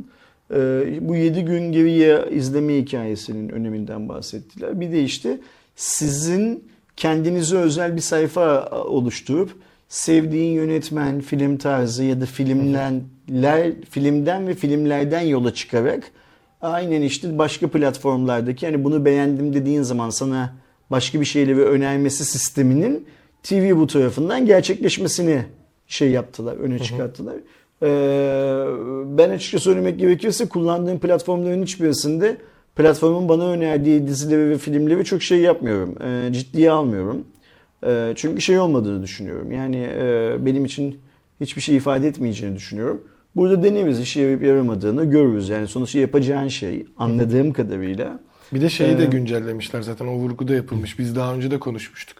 Ee, Bu 7 gün geriye izleme hikayesinin öneminden bahsettiler. Bir de işte sizin kendinize özel bir sayfa oluşturup sevdiğin yönetmen, film tarzı ya da filmler, filmden ve filmlerden yola çıkarak aynen işte başka platformlardaki hani bunu beğendim dediğin zaman sana başka bir şeyleri önermesi sisteminin TV bu tarafından gerçekleşmesini şey yaptılar, öne çıkarttılar. Ee, ben açıkça söylemek gerekirse kullandığım platformların hiçbirisinde platformun bana önerdiği dizileri ve filmleri çok şey yapmıyorum. Ee, ciddiye almıyorum. Ee, çünkü şey olmadığını düşünüyorum. Yani e, benim için hiçbir şey ifade etmeyeceğini düşünüyorum. Burada deneyimiz işe yarayıp yaramadığını görürüz. Yani sonuçta yapacağın şey anladığım kadarıyla Bir de şeyi de Ee, güncellemişler zaten o vurgu da yapılmış. Biz daha önce de konuşmuştuk.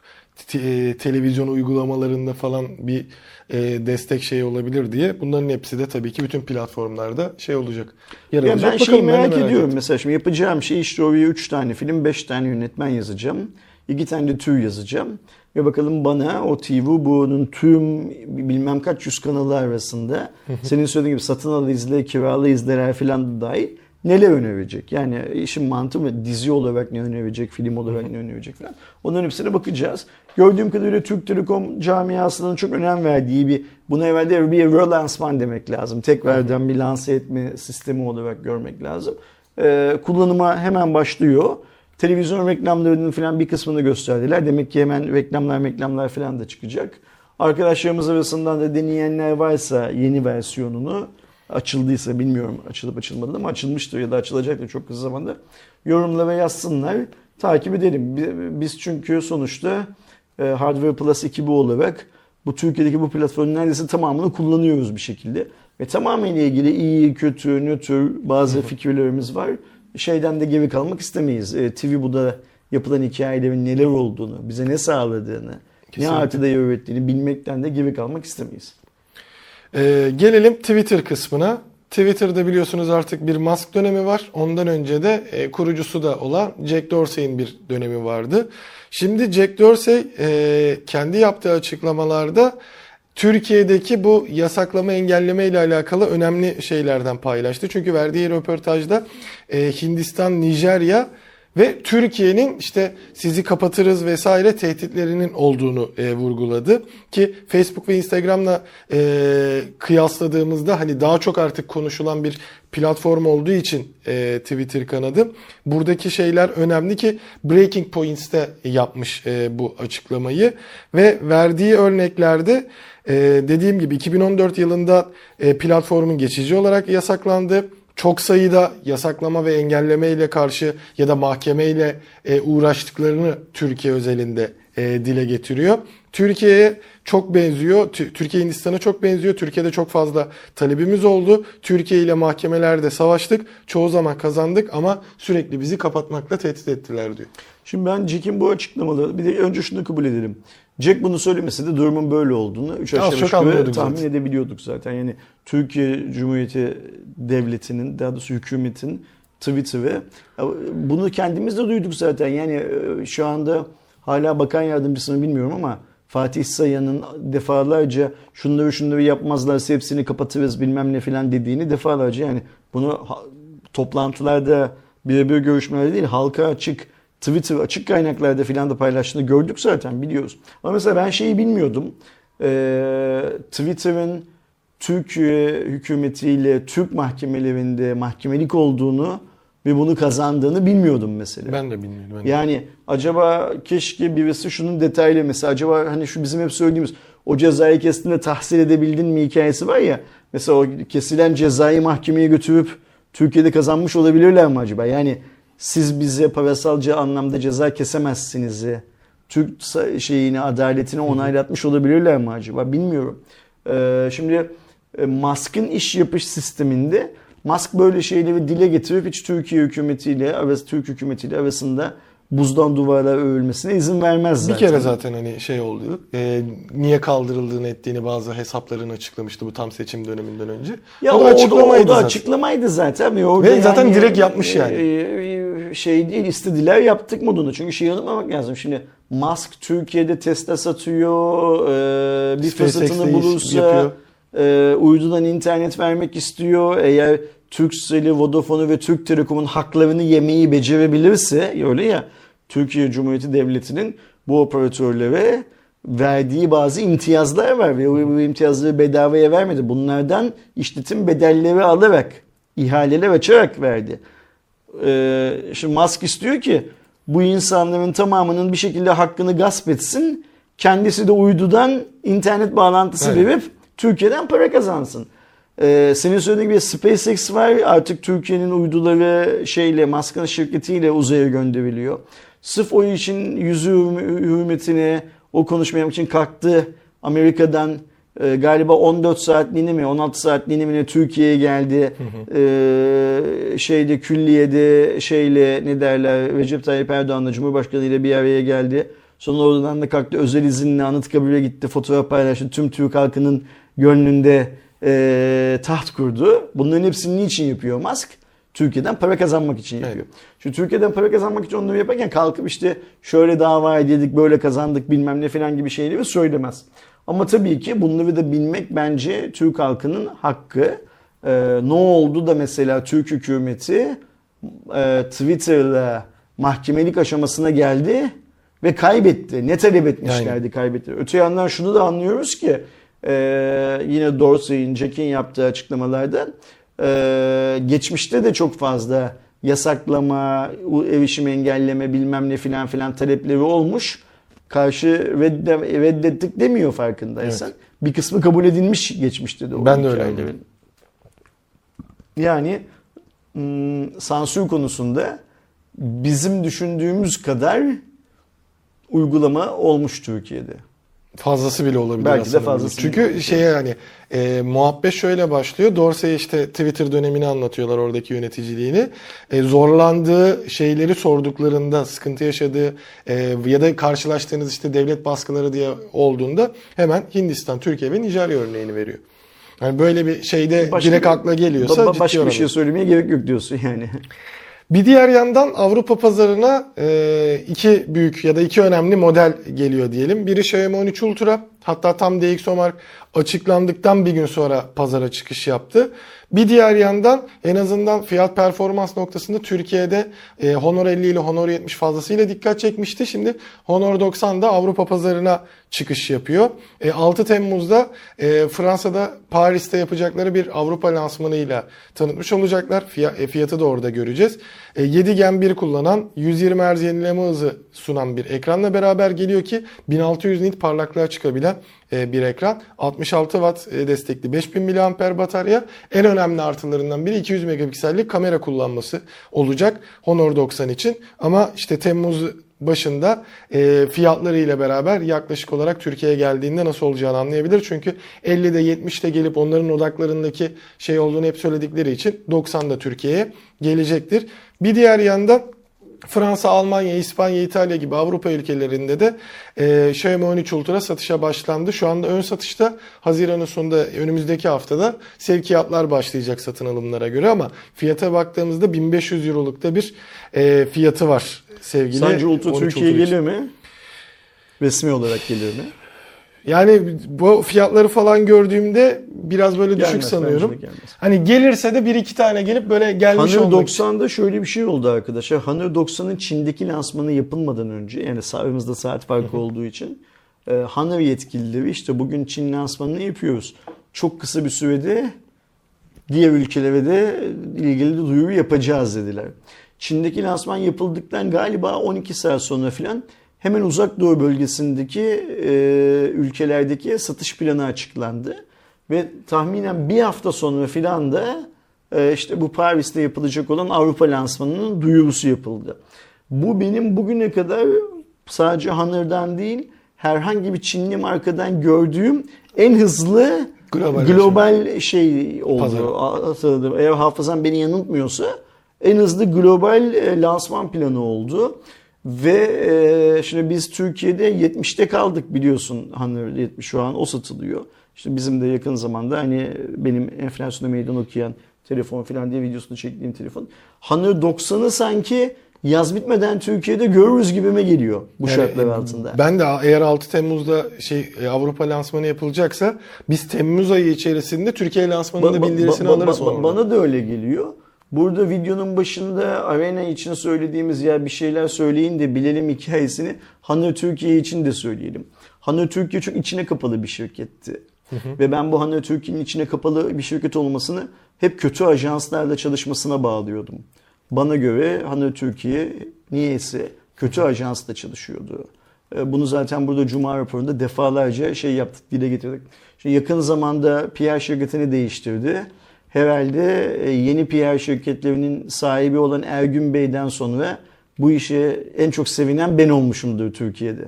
Te- e, televizyon uygulamalarında falan bir e, destek şey olabilir diye. Bunların hepsi de tabii ki bütün platformlarda şey olacak. Yer Ya ben şeyi Bakalım, de merak, ediyorum ettim. mesela şimdi yapacağım şey işte oraya 3 tane film 5 tane yönetmen yazacağım. 2 tane de tür yazacağım. Ve bakalım bana o TV bunun tüm bilmem kaç yüz kanalı arasında senin söylediğin gibi satın al izle, kiralı izleler falan da dahil neler önerecek? Yani işin mantığı mı? Dizi olarak ne önerecek, film olarak ne önerecek falan. Onların hepsine bakacağız. Gördüğüm kadarıyla Türk Telekom camiasının çok önem verdiği bir, buna evvelde bir relansman demek lazım. Tekrardan bir lanse etme sistemi olarak görmek lazım. Ee, kullanıma hemen başlıyor. Televizyon reklamlarının falan bir kısmını gösterdiler. Demek ki hemen reklamlar reklamlar falan da çıkacak. Arkadaşlarımız arasından da deneyenler varsa yeni versiyonunu açıldıysa bilmiyorum açılıp açılmadı ama açılmıştır ya da açılacaktır çok kısa zamanda. Yorumlara yazsınlar. Takip edelim. Bi- Biz çünkü sonuçta e, Hardware Plus ekibi olarak bu Türkiye'deki bu platformun neredeyse tamamını kullanıyoruz bir şekilde. Ve tamamıyla ilgili iyi, kötü, nötr bazı fikirlerimiz var. Şeyden de geri kalmak istemeyiz. E, TV Bu'da yapılan hikayelerin neler olduğunu, bize ne sağladığını, Kesinlikle. ne artı değer ürettiğini bilmekten de geri kalmak istemeyiz. Ee, gelelim Twitter kısmına. Twitter'da biliyorsunuz artık bir Musk dönemi var. Ondan önce de e, kurucusu da olan Jack Dorsey'in bir dönemi vardı. Şimdi Jack Dorsey e, kendi yaptığı açıklamalarda Türkiye'deki bu yasaklama engelleme ile alakalı önemli şeylerden paylaştı. Çünkü verdiği röportajda e, Hindistan, Nijerya ve Türkiye'nin işte sizi kapatırız vesaire tehditlerinin olduğunu e, vurguladı. Ki Facebook ve Instagram'la e, kıyasladığımızda hani daha çok artık konuşulan bir platform olduğu için e, Twitter kanadı. Buradaki şeyler önemli ki Breaking Points'te yapmış e, bu açıklamayı ve verdiği örneklerde e, dediğim gibi 2014 yılında e, platformun geçici olarak yasaklandı çok sayıda yasaklama ve engelleme ile karşı ya da mahkeme ile e, uğraştıklarını Türkiye özelinde e, dile getiriyor. Türkiye'ye çok benziyor. Tü- Türkiye Hindistan'a çok benziyor. Türkiye'de çok fazla talebimiz oldu. Türkiye ile mahkemelerde savaştık. Çoğu zaman kazandık ama sürekli bizi kapatmakla tehdit ettiler diyor. Şimdi ben Jack'in bu açıklamaları bir de önce şunu kabul edelim. Jack bunu söylemese de durumun böyle olduğunu 3 Az aşağı çok beş yukarı anlıyorduk tahmin zaten. edebiliyorduk zaten. Yani Türkiye Cumhuriyeti Devleti'nin daha doğrusu hükümetin Twitter'ı bunu kendimiz de duyduk zaten. Yani e, şu anda hala bakan yardımcısını bilmiyorum ama Fatih Saya'nın defalarca şunları şunları yapmazlarsa hepsini kapatırız bilmem ne filan dediğini defalarca yani bunu toplantılarda birebir görüşmelerde değil halka açık Twitter açık kaynaklarda filan da paylaştığını gördük zaten biliyoruz. Ama mesela ben şeyi bilmiyordum. Ee, Twitter'ın Türkiye hükümetiyle Türk mahkemelerinde mahkemelik olduğunu ve bunu kazandığını bilmiyordum mesela. Ben de bilmiyorum. Ben de. Yani acaba keşke birisi şunun detaylı mesela acaba hani şu bizim hep söylediğimiz o cezayı kestiğinde tahsil edebildin mi hikayesi var ya mesela o kesilen cezayı mahkemeye götürüp Türkiye'de kazanmış olabilirler mi acaba? Yani siz bize parasalca anlamda ceza kesemezsiniz. Türk şeyini adaletini onaylatmış olabilirler mi acaba? Bilmiyorum. Ee, şimdi e, Musk'ın iş yapış sisteminde Musk böyle şeyleri dile getirip hiç Türkiye hükümetiyle Türk hükümetiyle arasında buzdan duvarlar örülmesine izin vermez Bir zaten. kere zaten hani şey oldu. e, niye kaldırıldığını ettiğini bazı hesaplarını açıklamıştı bu tam seçim döneminden önce. Ya o da açıklamaydı o da zaten. açıklamaydı zaten. Ve, orada Ve zaten direkt yapmış yani. e, şey değil istediler yaptık modunda. Çünkü şey unutmamak lazım. Şimdi Musk Türkiye'de Tesla satıyor. e, bir SpaceX'te fırsatını bulursa yapıyor. e, uydudan internet vermek istiyor. Eğer Turkcell'i, Vodafone'u ve Türk Telekom'un haklarını yemeyi becerebilirse öyle ya Türkiye Cumhuriyeti Devleti'nin bu operatörlere verdiği bazı imtiyazlar var ve bu imtiyazları bedavaya vermedi. Bunlardan işletim bedelleri alarak, ihaleler açarak verdi. Ee, şimdi Musk istiyor ki bu insanların tamamının bir şekilde hakkını gasp etsin. Kendisi de uydudan internet bağlantısı Evet. verip Türkiye'den para kazansın. Ee, senin söylediğin gibi SpaceX var. Artık Türkiye'nin uyduları şeyle, Musk'ın şirketiyle uzaya gönderiliyor. Sırf o için yüzü hürmetine o konuşmaya için kalktı. Amerika'dan e, galiba 14 saatliğine mi 16 saatliğine mi Türkiye'ye geldi. Ee, şeyde külliyede şeyle ne derler Recep Tayyip Erdoğan'la Cumhurbaşkanı ile bir araya geldi. Sonra oradan da kalktı özel izinle Anıtkabir'e gitti. Fotoğraf paylaştı. Tüm Türk halkının gönlünde e, taht kurdu. Bunların hepsini niçin yapıyor Musk? Türkiye'den para kazanmak için yapıyor. Evet. Şu Türkiye'den para kazanmak için onları yaparken kalkıp işte şöyle dava edildik, böyle kazandık bilmem ne falan gibi şeyleri söylemez. Ama tabii ki bunları da bilmek bence Türk halkının hakkı. Ee, ne oldu da mesela Türk hükümeti e, Twitter'la mahkemelik aşamasına geldi ve kaybetti. Ne talep etmişlerdi kaybetti. Öte yandan şunu da anlıyoruz ki e, yine Dorsey'in, Jack'in yaptığı açıklamalardan e, geçmişte de çok fazla yasaklama, erişim engelleme bilmem ne filan filan talepleri olmuş. Karşı redde, reddettik demiyor farkındaysan. Evet. Bir kısmı kabul edilmiş geçmişte de. o Ben de öyle anladım. Yani sansür konusunda bizim düşündüğümüz kadar uygulama olmuş Türkiye'de. Fazlası bile olabilir Belki de aslında. fazlası bile Çünkü şey yani e, muhabbet şöyle başlıyor. Dorsey işte Twitter dönemini anlatıyorlar oradaki yöneticiliğini. E, zorlandığı şeyleri sorduklarında sıkıntı yaşadığı e, ya da karşılaştığınız işte devlet baskıları diye olduğunda hemen Hindistan, Türkiye ve Nijerya örneğini veriyor. Yani böyle bir şeyde Başka direkt akla geliyorsa ba- başka bir şey söylemeye gerek yok diyorsun yani. Bir diğer yandan Avrupa pazarına e, iki büyük ya da iki önemli model geliyor diyelim. Biri Xiaomi 13 Ultra. Hatta tam DxOMark açıklandıktan bir gün sonra pazara çıkış yaptı. Bir diğer yandan en azından fiyat performans noktasında Türkiye'de e, Honor 50 ile Honor 70 fazlasıyla dikkat çekmişti. Şimdi Honor 90 da Avrupa pazarına çıkış yapıyor. E, 6 Temmuz'da e, Fransa'da Paris'te yapacakları bir Avrupa lansmanıyla tanıtmış olacaklar. Fiya- e, Fiyatı da orada göreceğiz. E, 7 Gen 1 kullanan 120 Hz yenileme hızı sunan bir ekranla beraber geliyor ki 1600 nit parlaklığa çıkabilen e, bir ekran. 66 Watt e, destekli 5000 mAh batarya. En önemli artılarından biri 200 megapiksellik kamera kullanması olacak Honor 90 için. Ama işte Temmuz başında e, fiyatları ile beraber yaklaşık olarak Türkiye'ye geldiğinde nasıl olacağını anlayabilir. Çünkü 50'de 70'te gelip onların odaklarındaki şey olduğunu hep söyledikleri için 90 da Türkiye'ye gelecektir. Bir diğer yanda Fransa, Almanya, İspanya, İtalya gibi Avrupa ülkelerinde de e, Xiaomi 13 Ultra satışa başlandı. Şu anda ön satışta Haziran'ın sonunda önümüzdeki haftada sevkiyatlar başlayacak satın alımlara göre ama fiyata baktığımızda 1500 Eurolukta bir e, fiyatı var sevgili. Sence Ultra 13 Türkiye'ye geliyor mu? Resmi olarak geliyor mu? Yani bu fiyatları falan gördüğümde biraz böyle düşük Gelmez, sanıyorum. de gelmez. Hani gelirse de bir iki tane gelip böyle gelmiş Honor olmak için. 90'da şöyle bir şey oldu arkadaşlar. Honor 90'ın Çin'deki lansmanı yapılmadan önce yani aramızda saat farkı olduğu için e, Honor yetkilileri işte bugün Çin lansmanını yapıyoruz. Çok kısa bir sürede diğer ülkelere de ilgili duyuru yapacağız dediler. Çin'deki lansman yapıldıktan galiba 12 saat sonra filan hemen uzak doğu bölgesindeki e, ülkelerdeki satış planı açıklandı. Ve tahminen bir hafta sonra filan da e, işte bu Paris'te yapılacak olan Avrupa lansmanının duyurusu yapıldı. Bu benim bugüne kadar sadece Honor'dan değil herhangi bir Çinli markadan gördüğüm en hızlı Global global, şey oldu. Pazar. Hatırladım. Eğer hafızam beni yanıltmıyorsa en hızlı global e, lansman planı oldu. Ve e, şimdi biz Türkiye'de 70'te kaldık biliyorsun Honor 70 şu an o satılıyor. İşte bizim de yakın zamanda hani benim enflasyona meydan okuyan telefon falan diye videosunu çektiğim telefon. Honor 90'ı sanki yaz bitmeden Türkiye'de görürüz gibime geliyor bu Yani şartlar altında. Ben de eğer 6 Temmuz'da şey e, Avrupa lansmanı yapılacaksa biz Temmuz ayı içerisinde Türkiye lansmanının Ba- ba- bildirisini ba- alırız ba- sonra. Bana da öyle geliyor. Burada videonun başında arena için söylediğimiz ya bir şeyler söyleyin de bilelim hikayesini Hanö Türkiye için de söyleyelim. Hanö Türkiye çok içine kapalı bir şirketti. Ve ben bu Hanö Türkiye'nin içine kapalı bir şirket olmasını hep kötü ajanslarla çalışmasına bağlıyordum. Bana göre Hanö Türkiye niyeyse kötü ajansla çalışıyordu. E, Bunu zaten burada Cuma raporunda defalarca şey yaptık, dile getirdik. Şimdi yakın zamanda PR şirketini değiştirdi. Herhalde e, yeni PR şirketlerinin sahibi olan Ergün Bey'den sonra bu işe en çok sevinen ben olmuşumdur Türkiye'de.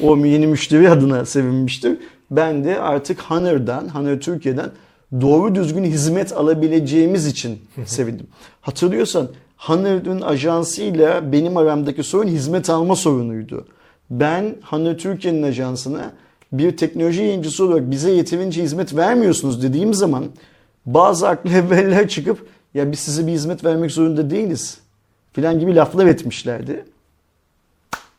O yeni müşteri adına sevinmiştir. Ben de artık Honor'dan, Honor Türkiye'den doğru düzgün hizmet alabileceğimiz için sevindim. Hatırlıyorsan Honor'un ajansıyla benim aramdaki sorun hizmet alma sorunuydu. Ben Honor Türkiye'nin ajansına bir teknoloji yayıncısı olarak bize yeterince hizmet vermiyorsunuz dediğim zaman bazı aklı evveller çıkıp ya biz size bir hizmet vermek zorunda değiliz filan gibi laflar etmişlerdi.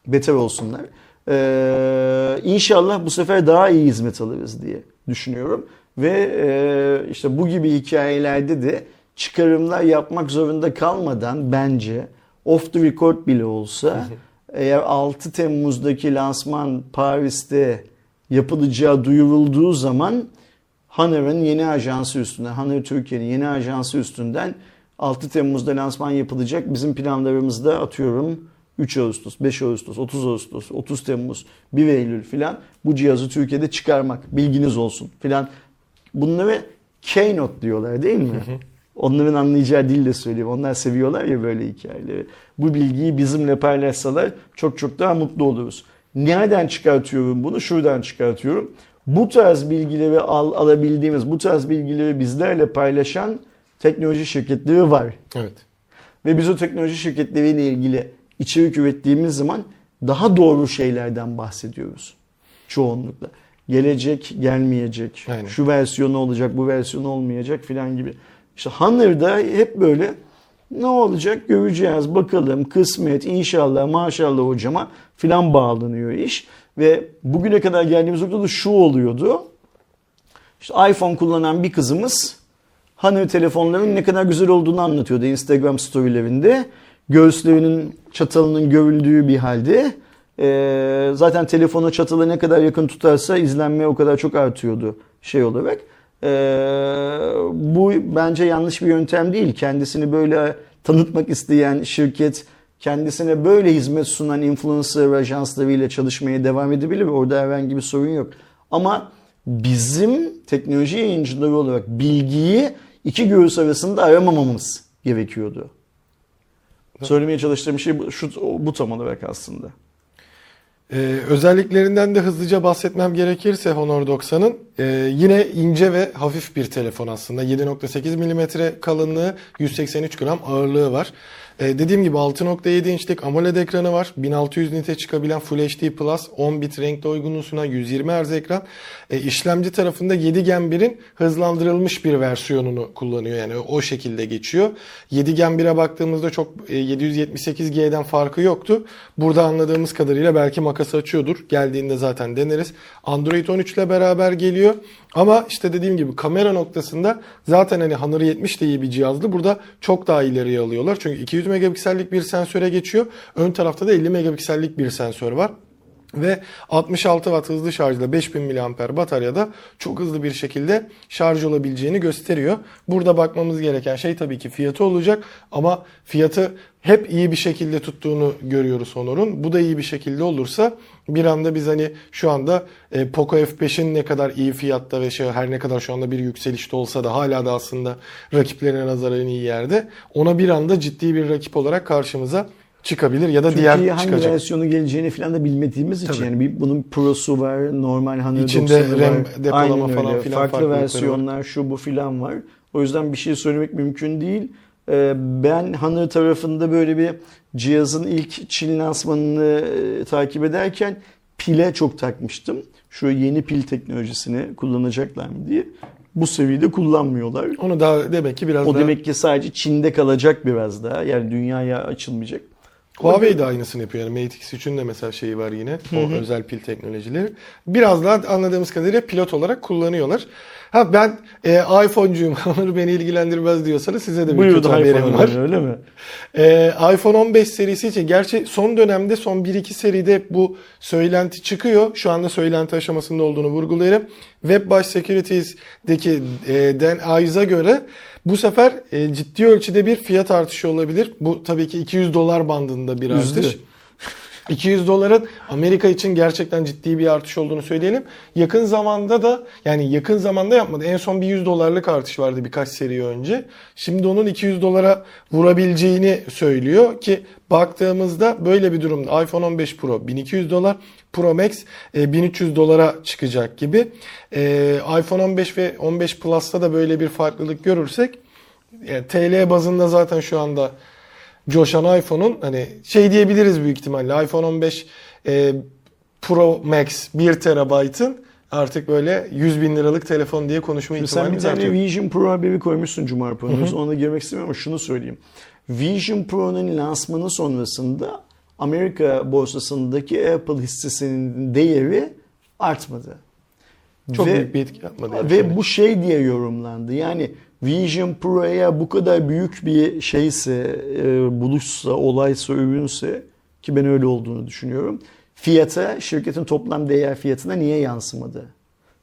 Beter olsunlar. Ee, inşallah bu sefer daha iyi hizmet alırız diye düşünüyorum. Ve e, işte bu gibi hikayelerde de çıkarımlar yapmak zorunda kalmadan bence off the record bile olsa eğer 6 Temmuz'daki lansman Paris'te yapılacağı duyurulduğu zaman Honor'ın yeni ajansı üstünden, Honor Türkiye'nin yeni ajansı üstünden 6 Temmuz'da lansman yapılacak. Bizim planlarımızda atıyorum 3 Ağustos, 5 Ağustos, 30 Ağustos, 30 Temmuz, 1 Eylül filan bu cihazı Türkiye'de çıkarmak. Bilginiz olsun filan. Bunları keynote diyorlar değil mi? Onların anlayacağı dille söyleyeyim. Onlar seviyorlar ya böyle hikayeleri. Bu bilgiyi bizimle paylaşsalar çok çok daha mutlu oluruz. Nereden çıkartıyorum bunu? Şuradan çıkartıyorum. Bu tarz bilgileri al, alabildiğimiz, bu tarz bilgileri bizlerle paylaşan teknoloji şirketleri var. Evet. Ve biz o teknoloji şirketleriyle ilgili içerik ürettiğimiz zaman daha doğru şeylerden bahsediyoruz. Çoğunlukla. Gelecek, gelmeyecek, Aynen. şu versiyonu olacak, bu versiyonu olmayacak filan gibi. İşte Honor'da hep böyle ne olacak göreceğiz bakalım kısmet inşallah maşallah hocama filan bağlanıyor iş. Ve bugüne kadar geldiğimiz noktada şu oluyordu. İşte iPhone kullanan bir kızımız Honor telefonların ne kadar güzel olduğunu anlatıyordu Instagram storylerinde. Göğüslerinin çatalının görüldüğü bir halde. Ee, zaten telefonu çatala ne kadar yakın tutarsa izlenme o kadar çok artıyordu şey olarak. Ee, bu bence yanlış bir yöntem değil. Kendisini böyle tanıtmak isteyen şirket kendisine böyle hizmet sunan influencer ajanslarıyla çalışmaya devam edebilir. Orada herhangi bir sorun yok. Ama bizim teknoloji yayıncıları olarak bilgiyi iki göğüs arasında aramamamız gerekiyordu. Söylemeye çalıştığım şey bu, şu, bu tam olarak aslında. Ee, özelliklerinden de hızlıca bahsetmem gerekirse Honor 90'ın e, yine ince ve hafif bir telefon aslında. 7.8 mm kalınlığı, 183 gram ağırlığı var. Ee, dediğim gibi 6.7 inçlik AMOLED ekranı var. 1600 nite çıkabilen Full HD Plus, 10 bit renk doygunluğu sunan 120 Hz ekran. E, işlemci tarafında 7 Gen 1'in hızlandırılmış bir versiyonunu kullanıyor. Yani o şekilde geçiyor. 7 Gen 1'e baktığımızda çok e, 778G'den farkı yoktu. Burada anladığımız kadarıyla belki makası açıyordur. Geldiğinde zaten deneriz. Android 13 ile beraber geliyor. Ama işte dediğim gibi kamera noktasında zaten hani Honor 70 de iyi bir cihazdı. Burada çok daha ileriye alıyorlar. Çünkü 200 megapiksellik bir sensöre geçiyor. Ön tarafta da 50 megapiksellik bir sensör var. Ve 66 watt hızlı şarjla 5000 mAh bataryada çok hızlı bir şekilde şarj olabileceğini gösteriyor. Burada bakmamız gereken şey tabii ki fiyatı olacak ama fiyatı hep iyi bir şekilde tuttuğunu görüyoruz Honor'un. Bu da iyi bir şekilde olursa bir anda biz hani şu anda e, Poco F5'in ne kadar iyi fiyatta ve şey her ne kadar şu anda bir yükselişte olsa da hala da aslında rakiplerine nazaran iyi yerde ona bir anda ciddi bir rakip olarak karşımıza çıkabilir ya da Türkiye'ye diğer hangi çıkacak. versiyonu geleceğini falan da bilmediğimiz için Tabii. yani bir, bunun Pro'su var, normal hani İçinde 90'ı RAM var. depolama Aynen falan filan Farklı farklılıkları versiyonlar şu bu filan var. O yüzden bir şey söylemek mümkün değil. Ee, Ben Honor tarafında böyle bir cihazın ilk Çin lansmanını e, takip ederken pile çok takmıştım. Şu yeni pil teknolojisini kullanacaklar mı diye. Bu seviyede kullanmıyorlar. Onu da demek ki biraz O daha demek ki sadece Çin'de kalacak biraz daha. Yani dünyaya açılmayacak. Huawei de aynısını yapıyor. Yani Mate X3'ün de mesela şeyi var yine. O özel pil teknolojileri. Biraz daha anladığımız kadarıyla pilot olarak kullanıyorlar. Ha ben e, iPhone'cuyum. Onları beni ilgilendirmez diyorsanız size de bir Buyurun kötü haberim var. öyle mi? Ee, iPhone 15 serisi için gerçi son dönemde son 1-2 seride bu söylenti çıkıyor. Şu anda söylenti aşamasında olduğunu vurgulayalım. WebBush Securities'deki e, Dan Ives'a göre bu sefer e, ciddi ölçüde bir fiyat artışı olabilir. Bu tabii ki 200 dolar bandında bir Üzdü. artış. 200 doların Amerika için gerçekten ciddi bir artış olduğunu söyleyelim. Yakın zamanda da yani yakın zamanda yapmadı. En son bir 100 dolarlık artış vardı birkaç seri önce. Şimdi onun 200 dolara vurabileceğini söylüyor ki baktığımızda böyle bir durumda iPhone 15 Pro 1200 dolar, Pro Max e, 1300 dolara çıkacak gibi. E, iPhone 15 ve 15 Plus'ta da böyle bir farklılık görürsek yani TL bazında zaten şu anda coşan iPhone'un hani şey diyebiliriz büyük ihtimalle iPhone 15 e, Pro Max 1 terabaytın artık böyle 100 bin liralık telefon diye konuşma Sen bir tane. Vision Pro haberi koymuşsun Pro'nun. Ona girmek istemiyorum ama şunu söyleyeyim. Vision Pro'nun lansmanı sonrasında Amerika borsasındaki Apple hissesinin değeri artmadı. Çok Ve- büyük bir etki yapmadı. yani Ve şöyle. bu şey diye yorumlandı. Yani Vision Pro'ya bu kadar büyük bir şeyse, e, buluşsa, olaysa, ürünse ki ben öyle olduğunu düşünüyorum. Fiyata, şirketin toplam değer fiyatına niye yansımadı?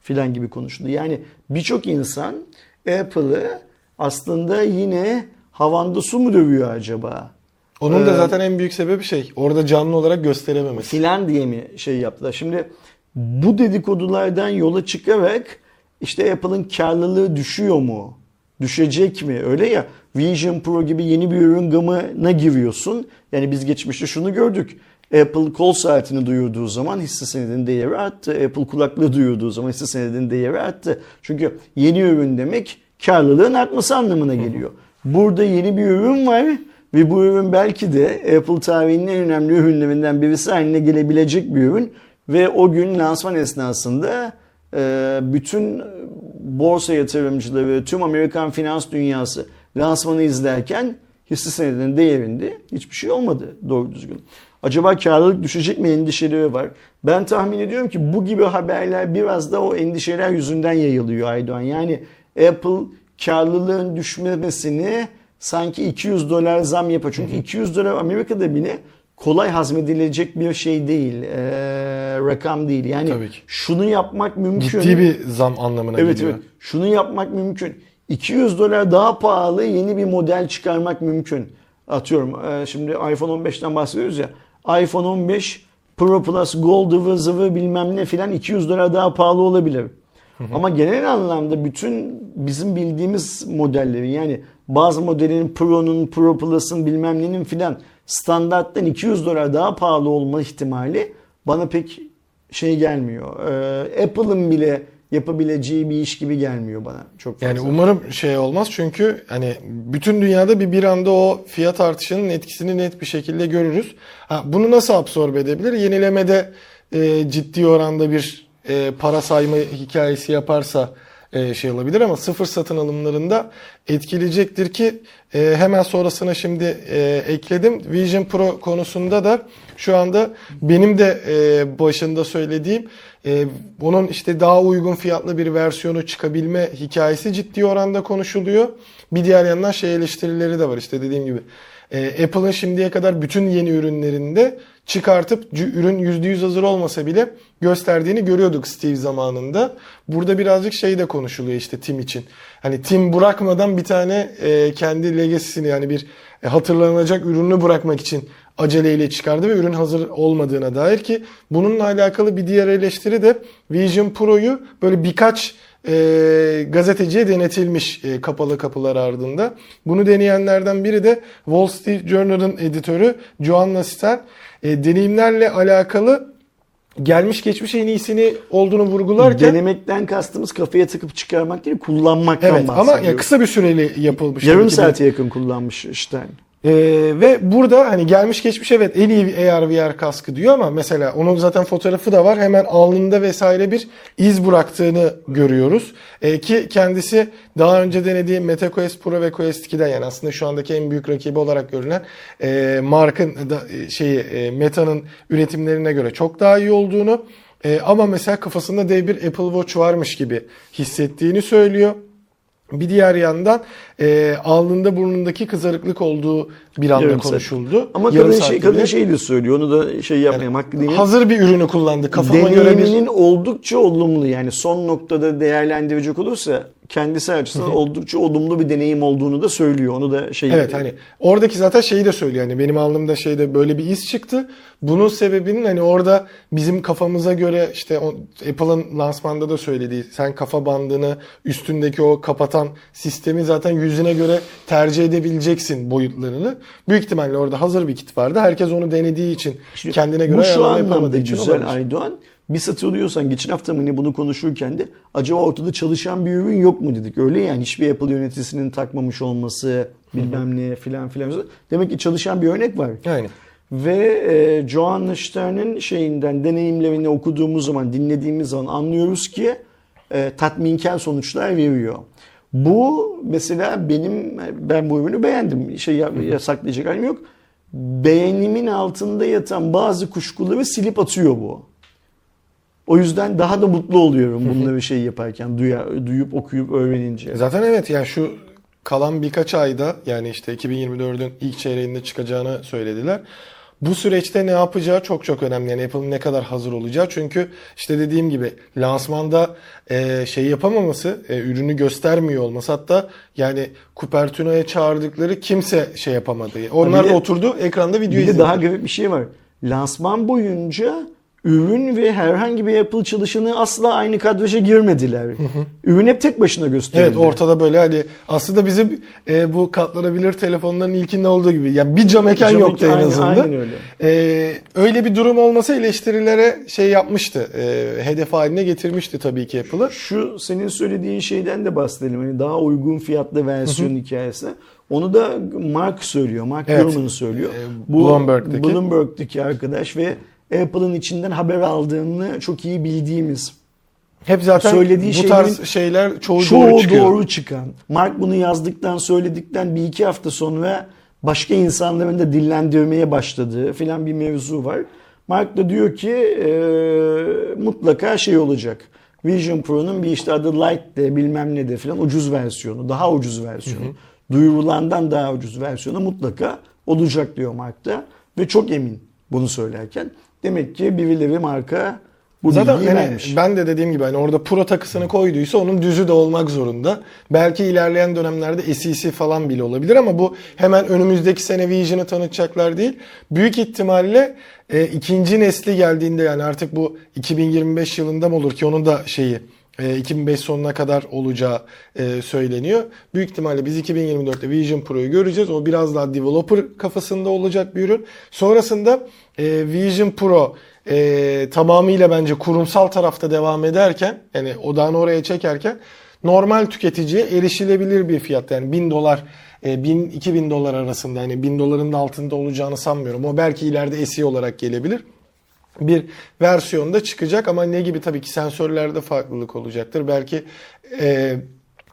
Filan gibi konuşuldu. Yani birçok insan Apple'ı aslında yine havanda su mu dövüyor acaba? Onun da Ee, zaten en büyük sebebi şey orada canlı olarak gösterememesi. filan diye mi şey yaptılar? Şimdi bu dedikodulardan yola çıkarak işte Apple'ın karlılığı düşüyor mu? Düşecek mi? Öyle ya Vision Pro gibi yeni bir ürün gamına giriyorsun. Yani biz geçmişte şunu gördük. Apple kol saatini duyurduğu zaman hisse senedinin değeri arttı. Apple kulaklığı duyurduğu zaman hisse senedinin değeri arttı. Çünkü yeni ürün demek karlılığın artması anlamına geliyor. Burada yeni bir ürün var ve bu ürün belki de Apple tarihinin en önemli ürünlerinden birisi haline gelebilecek bir ürün. Ve o gün lansman esnasında e, bütün borsa yatırımcıları, tüm Amerikan finans dünyası lansmanı izlerken hisse senedinin değerinde hiçbir şey olmadı doğru düzgün. Acaba karlılık düşecek mi endişeleri var. Ben tahmin ediyorum ki bu gibi haberler biraz da o endişeler yüzünden yayılıyor Aydoğan. Yani Apple karlılığın düşmemesini sanki 200 dolar zam yapar. Çünkü 200 dolar Amerika'da bile kolay hazmedilecek bir şey değil. Ee, rakam değil. Yani Tabii ki. şunu yapmak mümkün. Ciddi bir zam anlamına Evet geliyor. evet. Şunu yapmak mümkün. 200 dolar daha pahalı yeni bir model çıkarmak mümkün. Atıyorum e, şimdi iPhone 15'ten bahsediyoruz ya. iPhone 15 Pro Plus Gold ıvı zıvı bilmem ne filan 200 dolar daha pahalı olabilir. Ama genel anlamda bütün bizim bildiğimiz modellerin yani bazı modelin Pro'nun, Pro Plus'ın bilmem nenin filan standarttan 200 dolar daha pahalı olma ihtimali bana pek şey gelmiyor. Ee, Apple'ın bile yapabileceği bir iş gibi gelmiyor bana çok fazla. Yani umarım şey olmaz çünkü hani bütün dünyada bir bir anda o fiyat artışının etkisini net bir şekilde görürüz. Ha, bunu nasıl absorbe edebilir? Yenilemede e, ciddi oranda bir e, para sayma hikayesi yaparsa e, şey olabilir ama sıfır satın alımlarında etkileyecektir ki e, hemen sonrasına şimdi e, ekledim. Vision Pro konusunda da şu anda benim de e, başında söylediğim e, bunun işte daha uygun fiyatlı bir versiyonu çıkabilme hikayesi ciddi oranda konuşuluyor. Bir diğer yandan şey eleştirileri de var işte dediğim gibi. E, Apple'ın şimdiye kadar bütün yeni ürünlerinde çıkartıp ürün %100 hazır olmasa bile gösterdiğini görüyorduk Steve zamanında. Burada birazcık şey de konuşuluyor işte Tim için. Hani Tim bırakmadan bir tane e, kendi legacy'sini yani bir e, hatırlanacak ürünü bırakmak için aceleyle çıkardı ve ürün hazır olmadığına dair ki bununla alakalı bir diğer eleştiri de Vision Pro'yu böyle birkaç e, gazeteciye denetilmiş e, kapalı kapılar ardında. Bunu deneyenlerden biri de Wall Street Journal'ın editörü Joanna Stern. E, deneyimlerle alakalı gelmiş geçmiş en iyisini olduğunu vurgularken Denemekten kastımız kafaya takıp çıkarmak değil kullanmaktan evet ama bahsediyoruz. ya kısa bir süreli yapılmış. Yarım saate yakın kullanmış Stein. Ee, ve burada hani gelmiş geçmiş evet en iyi AR VR kaskı diyor ama mesela onun zaten fotoğrafı da var. Hemen alnında vesaire bir iz bıraktığını görüyoruz. Ee, ki kendisi daha önce denediği MetaQuest Pro ve Quest 2'den yani aslında şu andaki en büyük rakibi olarak görülen e, Mark'ın da, e, şeyi e, Meta'nın üretimlerine göre çok daha iyi olduğunu e, ama mesela kafasında dev bir Apple Watch varmış gibi hissettiğini söylüyor. Bir diğer yandan e, alnında burnundaki kızarıklık olduğu bir anda Yarım saat. konuşuldu. Ama Yarım kadın saat şey, kadın bile. şey de söylüyor. Onu da şey yapmayayım hakkı değil. hazır bir ürünü kullandı. Kafama göre bir Deneyiminin oldukça olumlu yani son noktada değerlendirecek olursa kendisi açısından oldukça olumlu bir deneyim olduğunu da söylüyor. Onu da şey Evet hani oradaki zaten şeyi de söylüyor. Yani benim alnımda şeyde böyle bir iz çıktı. Bunun sebebinin hani orada bizim kafamıza göre işte Apple'ın lansmanda da söylediği sen kafa bandını üstündeki o kapatan sistemi zaten yüzüne göre tercih edebileceksin boyutlarını. Büyük ihtimalle orada hazır bir kit vardı. Herkes onu denediği için kendine göre Bu şu anlamda güzel olabilir. Aydoğan. Bir satılıyorsan geçen hafta mı ne bunu konuşurken de acaba ortada çalışan bir ürün yok mu dedik. Öyle yani hiçbir Apple yöneticisinin takmamış olması bilmem ne filan filan. Demek ki çalışan bir örnek var. Yani Ve e, Joan Stern'in şeyinden deneyimlerini okuduğumuz zaman dinlediğimiz zaman anlıyoruz ki e, tatminkar sonuçlar veriyor. Bu mesela benim ben bu ürünü beğendim. Şey ya- yasaklayacak halim yok. Beğenimin altında yatan bazı kuşkuları silip atıyor bu. O yüzden daha da mutlu oluyorum bunları şey yaparken, duya, duyup okuyup öğrenince. Zaten evet yani şu kalan birkaç ayda yani işte 2024'ün ilk çeyreğinde çıkacağını söylediler. Bu süreçte ne yapacağı çok çok önemli. Yani Apple'ın ne kadar hazır olacağı. Çünkü işte dediğim gibi lansmanda e, şey yapamaması, e, ürünü göstermiyor olması. Hatta yani Cupertino'ya çağırdıkları kimse şey yapamadı. Onlar de- oturdu ekranda video Bir de izledi. daha garip bir şey var. Lansman boyunca ürün ve herhangi bir Apple çalışanı asla aynı kadraja girmediler. Ürün hep tek başına gösterildi. Evet ortada böyle hani aslında bizim e, bu katlanabilir telefonların ilkinde olduğu gibi yani bir cam Cam yoktu en azından. aynen öyle. E, öyle bir durum olmasa eleştirilere şey yapmıştı. E, hedef haline getirmişti tabii ki Apple'ı. Şu senin söylediğin şeyden de bahsedelim. Hani daha uygun fiyatlı versiyon hikayesi. Onu da Mark söylüyor. Mark Evet. Gurman söylüyor. Ee, Bloomberg'deki. Bloomberg'deki arkadaş ve Apple'ın içinden haber aldığını çok iyi bildiğimiz Hep zaten Söylediği bu tarz şeyler çoğu, çoğu doğru çıkıyor. doğru çıkan. Mark bunu yazdıktan söyledikten bir iki hafta sonra başka insanların da dillendirmeye başladığı filan bir mevzu var. Mark da diyor ki e, mutlaka şey olacak. Vision Pro'nun bir işte adı Lite de bilmem ne de filan ucuz versiyonu, daha ucuz versiyonu, duyurulandan daha ucuz versiyonu mutlaka olacak diyor Mark da. Ve çok emin bunu söylerken. Demek ki birileri marka bu Zaten bilgiyi hani vermiş. ben de dediğim gibi hani orada pro takısını koyduysa onun düzü de olmak zorunda. Belki ilerleyen dönemlerde SEC falan bile olabilir ama bu hemen önümüzdeki sene Vision'ı tanıtacaklar değil. Büyük ihtimalle e, ikinci nesli geldiğinde yani artık bu 2025 yılında mı olur ki onun da şeyi 2005 sonuna kadar olacağı e, söyleniyor. Büyük ihtimalle biz 2024'te Vision Pro'yu göreceğiz. O biraz daha developer kafasında olacak bir ürün. Sonrasında e, Vision Pro e, tamamıyla bence kurumsal tarafta devam ederken yani odağını oraya çekerken normal tüketiciye erişilebilir bir fiyat yani 1000 dolar e, 1000 2000 dolar arasında yani 1000 doların da altında olacağını sanmıyorum. O belki ileride SE olarak gelebilir bir versiyonda çıkacak ama ne gibi tabii ki sensörlerde farklılık olacaktır. Belki e,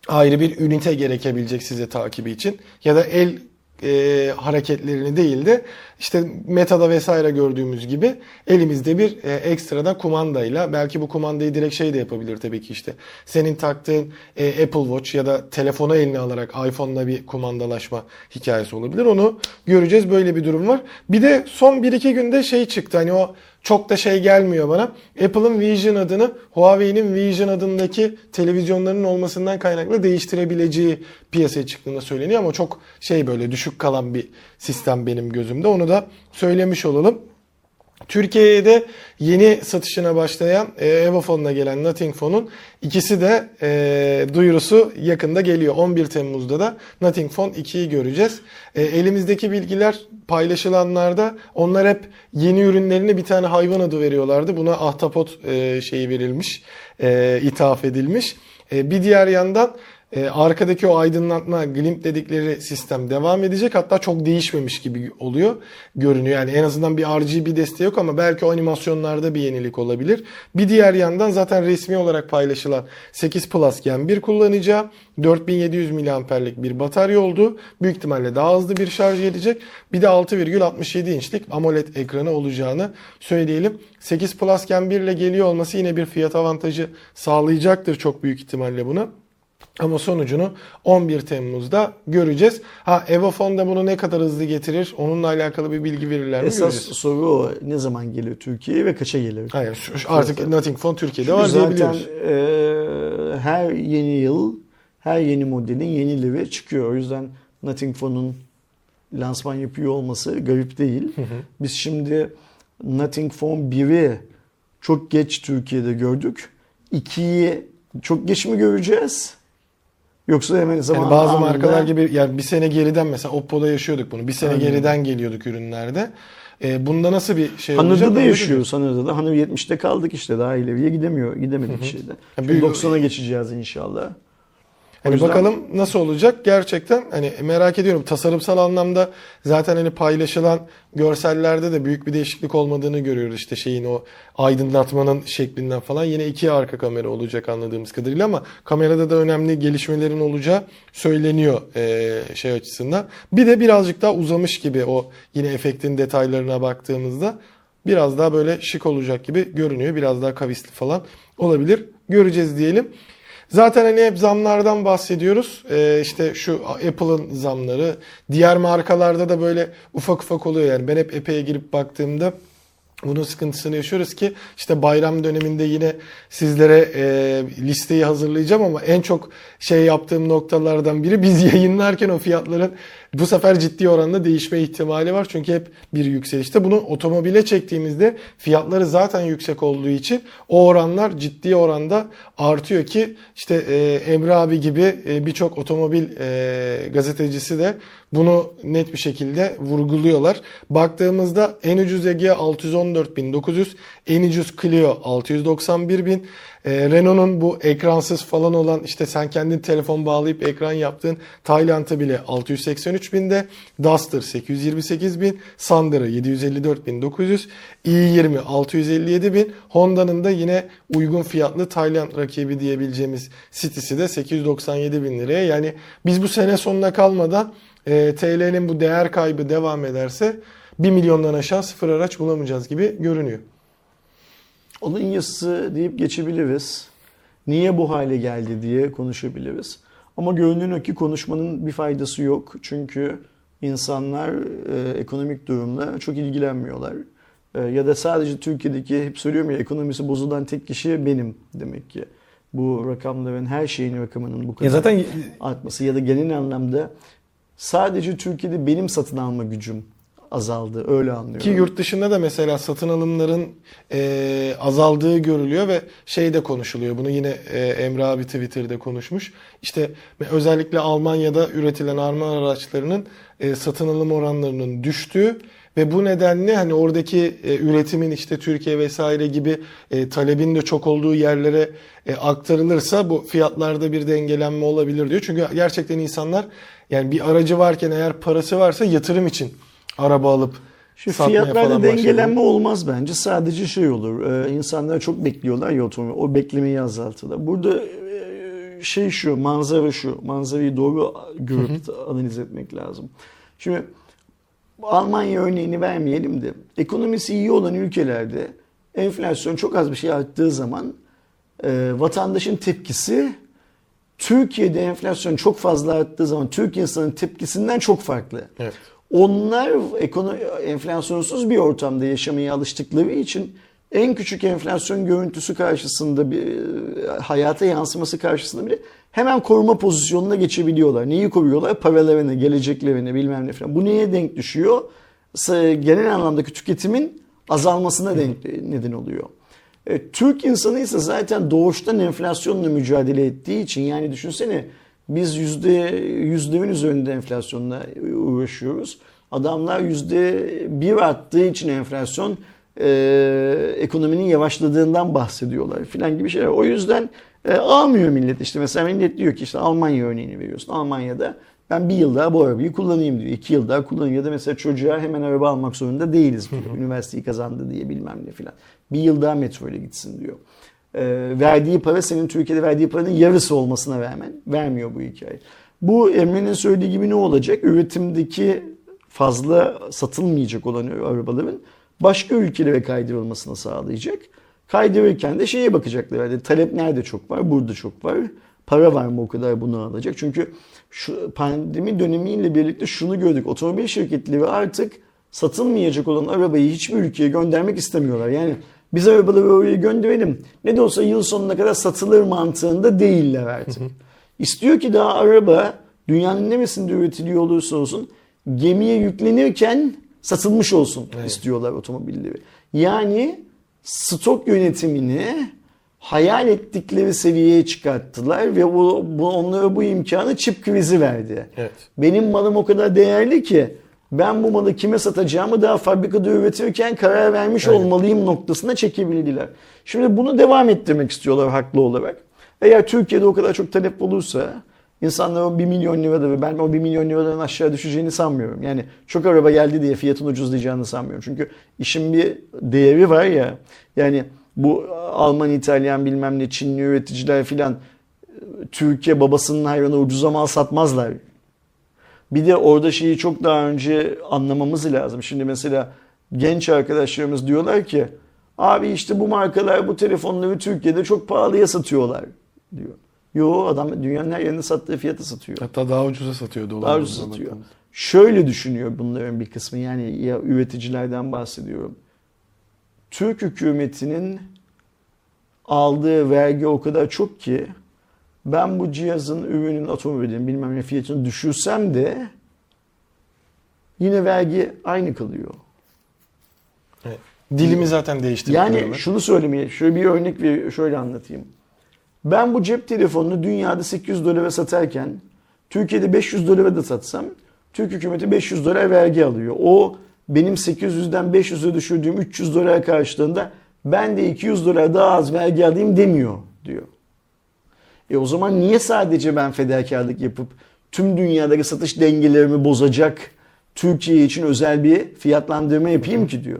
ayrı bir ünite gerekebilecek size takibi için ya da el e, hareketlerini değil de işte metada vesaire gördüğümüz gibi elimizde bir e, ekstradan kumandayla belki bu kumandayı direkt şey de yapabilir tabii ki işte senin taktığın e, Apple Watch ya da telefonu eline alarak iPhone'la bir kumandalaşma hikayesi olabilir. Onu göreceğiz böyle bir durum var. Bir de son 1-2 günde şey çıktı hani o çok da şey gelmiyor bana. Apple'ın Vision adını Huawei'nin Vision adındaki televizyonlarının olmasından kaynaklı değiştirebileceği piyasaya çıktığında söyleniyor ama çok şey böyle düşük kalan bir sistem benim gözümde. Onu da söylemiş olalım. Türkiye'de yeni satışına başlayan e, Evofon'la gelen Nothing Phone'un ikisi de e, duyurusu yakında geliyor. 11 Temmuz'da da Nothing Phone 2'yi göreceğiz. E, elimizdeki bilgiler paylaşılanlarda onlar hep yeni ürünlerini bir tane hayvan adı veriyorlardı. Buna ahtapot e, şeyi verilmiş, e, ithaf edilmiş. E, bir diğer yandan e, arkadaki o aydınlatma glimp dedikleri sistem devam edecek. Hatta çok değişmemiş gibi oluyor, görünüyor. Yani en azından bir RGB desteği yok ama belki o animasyonlarda bir yenilik olabilir. Bir diğer yandan zaten resmi olarak paylaşılan 8 Plus Gen 1 kullanacağı 4700 mAh'lik bir batarya oldu. Büyük ihtimalle daha hızlı bir şarj gelecek. Bir de 6,67 inçlik AMOLED ekranı olacağını söyleyelim. 8 Plus Gen 1 ile geliyor olması yine bir fiyat avantajı sağlayacaktır çok büyük ihtimalle buna. Ama sonucunu 11 Temmuz'da göreceğiz. Ha Evofon da bunu ne kadar hızlı getirir? Onunla alakalı bir bilgi verirler mi Esas göreceğiz. soru o. Ne zaman geliyor Türkiye'ye ve kaça gelir? Hayır, şu- artık Nothing Phone Türkiye'de Çünkü var zaten e, her yeni yıl her yeni modelin yenileri çıkıyor. O yüzden Nothing Phone'un lansman yapıyor olması garip değil. Biz şimdi Nothing Phone 1'i çok geç Türkiye'de gördük. 2'yi çok geç mi göreceğiz? Yoksa hemen zaman Yani bazı anında- markalar gibi yani bir sene geriden mesela Oppo'da yaşıyorduk bunu. Bir sene Aynen. geriden geliyorduk ürünlerde. Ee, bunda nasıl bir şey olacak? Hanır'da da onu yaşıyoruz. Hanır'da da. Hanır 70'te kaldık işte. Daha ileriye gidemiyor. Gidemedik şeyde. Şimdi büyük- 90'a geçeceğiz inşallah. Hani yüzden- bakalım nasıl olacak gerçekten hani merak ediyorum tasarımsal anlamda zaten hani paylaşılan görsellerde de büyük bir değişiklik olmadığını görüyoruz işte şeyin o aydınlatmanın şeklinden falan yine iki arka kamera olacak anladığımız kadarıyla ama kamerada da önemli gelişmelerin olacağı söyleniyor eee, şey açısından. Bir de birazcık daha uzamış gibi o yine efektin detaylarına baktığımızda biraz daha böyle şık olacak gibi görünüyor. Biraz daha kavisli falan olabilir. Göreceğiz diyelim. Zaten hani hep zamlardan bahsediyoruz. Ee, işte şu Apple'ın zamları. Diğer markalarda da böyle ufak ufak oluyor yani. Ben hep Apple'e girip baktığımda bunun sıkıntısını yaşıyoruz ki işte bayram döneminde yine sizlere e, listeyi hazırlayacağım ama en çok şey yaptığım noktalardan biri biz yayınlarken o fiyatların bu sefer ciddi oranda değişme ihtimali var. Çünkü hep bir yükselişte. Bunu otomobile çektiğimizde fiyatları zaten yüksek olduğu için o oranlar ciddi oranda artıyor ki işte e, Emre abi gibi e, birçok otomobil e, gazetecisi de bunu net bir şekilde vurguluyorlar. Baktığımızda en ucuz Egea 614.900, en ucuz Clio 691.000. E, Renault'un bu ekransız falan olan işte sen kendin telefon bağlayıp ekran yaptığın Tayland'ı bile 683.000'de, Duster 828.000, Sandero 754.900, i20 657.000, Honda'nın da yine uygun fiyatlı Tayland rakibi diyebileceğimiz City'si de 897.000 liraya. Yani biz bu sene sonuna kalmadan e, TL'nin bu değer kaybı devam ederse 1 milyondan aşağı sıfır araç bulamayacağız gibi görünüyor. Onun yazısı deyip geçebiliriz. Niye bu hale geldi diye konuşabiliriz. Ama görünen o ki konuşmanın bir faydası yok. Çünkü insanlar e, ekonomik durumla çok ilgilenmiyorlar. E, ya da sadece Türkiye'deki hep söylüyorum ya ekonomisi bozulan tek kişi benim demek ki. Bu rakamların her şeyin rakamının bu kadar Ya zaten artması ya da genel anlamda sadece Türkiye'de benim satın alma gücüm azaldı. Öyle anlıyorum. Ki yurt dışında da mesela satın alımların e, azaldığı görülüyor ve şey de konuşuluyor. Bunu yine e, Emre abi Twitter'da konuşmuş. İşte özellikle Almanya'da üretilen Alman araçlarının e, satın alım oranlarının düştüğü ve bu nedenle hani oradaki e, üretimin işte Türkiye vesaire gibi e, talebin de çok olduğu yerlere e, aktarılırsa bu fiyatlarda bir dengelenme olabilir diyor. Çünkü gerçekten insanlar yani bir aracı varken eğer parası varsa yatırım için araba alıp Şu satmaya fiyatlarda falan başladı. dengelenme olmaz bence. Sadece şey olur. E, insanlar çok bekliyorlar ya otomobil. O beklemeyi azaltırlar. Burada e, şey şu, manzara şu. Manzarayı doğru görüp analiz etmek lazım. Şimdi Almanya örneğini vermeyelim de ekonomisi iyi olan ülkelerde enflasyon çok az bir şey arttığı zaman e, vatandaşın tepkisi Türkiye'de enflasyon çok fazla arttığı zaman Türk insanın tepkisinden çok farklı. Evet. Onlar ekonomi, enflasyonsuz bir ortamda yaşamaya alıştıkları için en küçük enflasyon görüntüsü karşısında bir hayata yansıması karşısında bile hemen koruma pozisyonuna geçebiliyorlar. Neyi koruyorlar? Paralarını, geleceklerini bilmem ne falan. Bu neye denk düşüyor? Genel anlamdaki tüketimin azalmasına denk neden oluyor. E, Türk insanı ise zaten doğuştan enflasyonla mücadele ettiği için yani düşünsene biz yüzde yüzlerin üzerinde enflasyonla uğraşıyoruz. Adamlar yüzde bir arttığı için enflasyon e, ekonominin yavaşladığından bahsediyorlar filan gibi şeyler. O yüzden e, almıyor millet işte. Mesela millet diyor ki işte Almanya örneğini veriyorsun. Almanya'da ben bir yıl daha bu arabayı kullanayım diyor. İki yıl daha kullanayım. Ya da mesela çocuğa hemen araba almak zorunda değiliz diyor. Üniversiteyi kazandı diye bilmem ne filan. Bir yıl daha metro ile gitsin diyor. E, verdiği para senin Türkiye'de verdiği paranın yarısı olmasına rağmen vermiyor bu hikaye. Bu Emre'nin söylediği gibi ne olacak? Üretimdeki fazla satılmayacak olan arabaların başka ülkelere kaydırılmasını sağlayacak. Kaydırırken de şeye bakacaklar. Yani talep nerede çok var? Burada çok var. Para var mı o kadar bunu alacak? Çünkü şu pandemi dönemiyle birlikte şunu gördük. Otomobil şirketleri artık satılmayacak olan arabayı hiçbir ülkeye göndermek istemiyorlar. Yani biz arabaları oraya gönderelim. Ne de olsa yıl sonuna kadar satılır mantığında değiller artık. İstiyor ki daha araba dünyanın neresinde üretiliyor olursa olsun gemiye yüklenirken satılmış olsun Evet. istiyorlar otomobilleri. Yani stok yönetimini hayal ettikleri seviyeye çıkarttılar ve bu, bu onlara bu imkanı çip krizi verdi. Evet. Benim malım o kadar değerli ki ben bu malı kime satacağımı daha fabrikada üretirken karar vermiş Aynen. olmalıyım noktasına çekebildiler. Şimdi bunu devam ettirmek istiyorlar haklı olarak. Eğer Türkiye'de o kadar çok talep olursa insanlar o 1 milyon lirada ve ben o 1 milyon liradan aşağı düşeceğini sanmıyorum. Yani çok araba geldi diye fiyatın ucuzlayacağını sanmıyorum. Çünkü işin bir değeri var ya. Yani bu Alman, İtalyan bilmem ne Çinli üreticiler filan Türkiye babasının hayvanı ucuza mal satmazlar. Bir de orada şeyi çok daha önce anlamamız lazım. Şimdi mesela genç arkadaşlarımız diyorlar ki abi işte bu markalar bu telefonları Türkiye'de çok pahalıya satıyorlar diyor. Yo adam dünyanın her yerinde sattığı fiyata satıyor. Hatta daha ucuza satıyor dolar. Daha ucuz satıyor. Şöyle düşünüyor bunların bir kısmı yani ya üreticilerden bahsediyorum. Türk hükümetinin aldığı vergi o kadar çok ki ben bu cihazın, ürünün, otomobilin bilmem ne fiyatını düşürsem de yine vergi aynı kalıyor. Evet. Dilimi zaten değiştirdi. Yani şunu söylemeye, şöyle bir örnek ver, şöyle anlatayım. Ben bu cep telefonunu dünyada 800 dolara satarken Türkiye'de 500 dolara da satsam Türk hükümeti 500 dolar vergi alıyor. O benim 800'den 500'e düşürdüğüm 300 dolara karşılığında ben de 200 dolar daha az vergi alayım demiyor diyor. E o zaman niye sadece ben fedakarlık yapıp tüm dünyadaki satış dengelerimi bozacak Türkiye için özel bir fiyatlandırma yapayım ki diyor.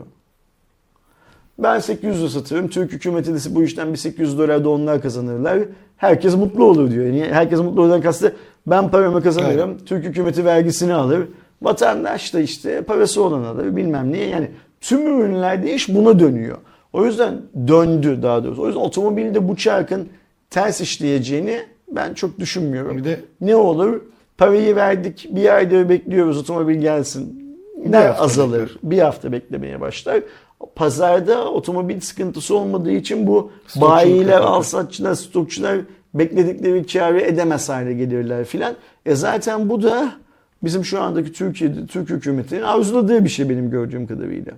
Ben 800 lira satıyorum. Türk hükümeti de bu işten bir 800 dolar da onlar kazanırlar. Herkes mutlu olur diyor. Yani herkes mutlu olduğundan kastı ben paramı kazanırım. Türk hükümeti vergisini alır. Vatandaş da işte parası olan alır bilmem niye. Yani tüm ürünlerde iş buna dönüyor. O yüzden döndü daha doğrusu. O yüzden otomobilde bu çarkın ters işleyeceğini ben çok düşünmüyorum. Bir de Ne olur? Parayı verdik, bir aydır bekliyoruz otomobil gelsin. Ne azalır? bekler. Bir hafta beklemeye başlar. Pazarda otomobil sıkıntısı olmadığı için bu Stokçuluk bayiler, alsatçılar, stokçular bekledikleri karı edemez hale gelirler filan. E zaten bu da bizim şu andaki Türkiye'de Türk hükümetinin arzuladığı bir şey benim gördüğüm kadarıyla.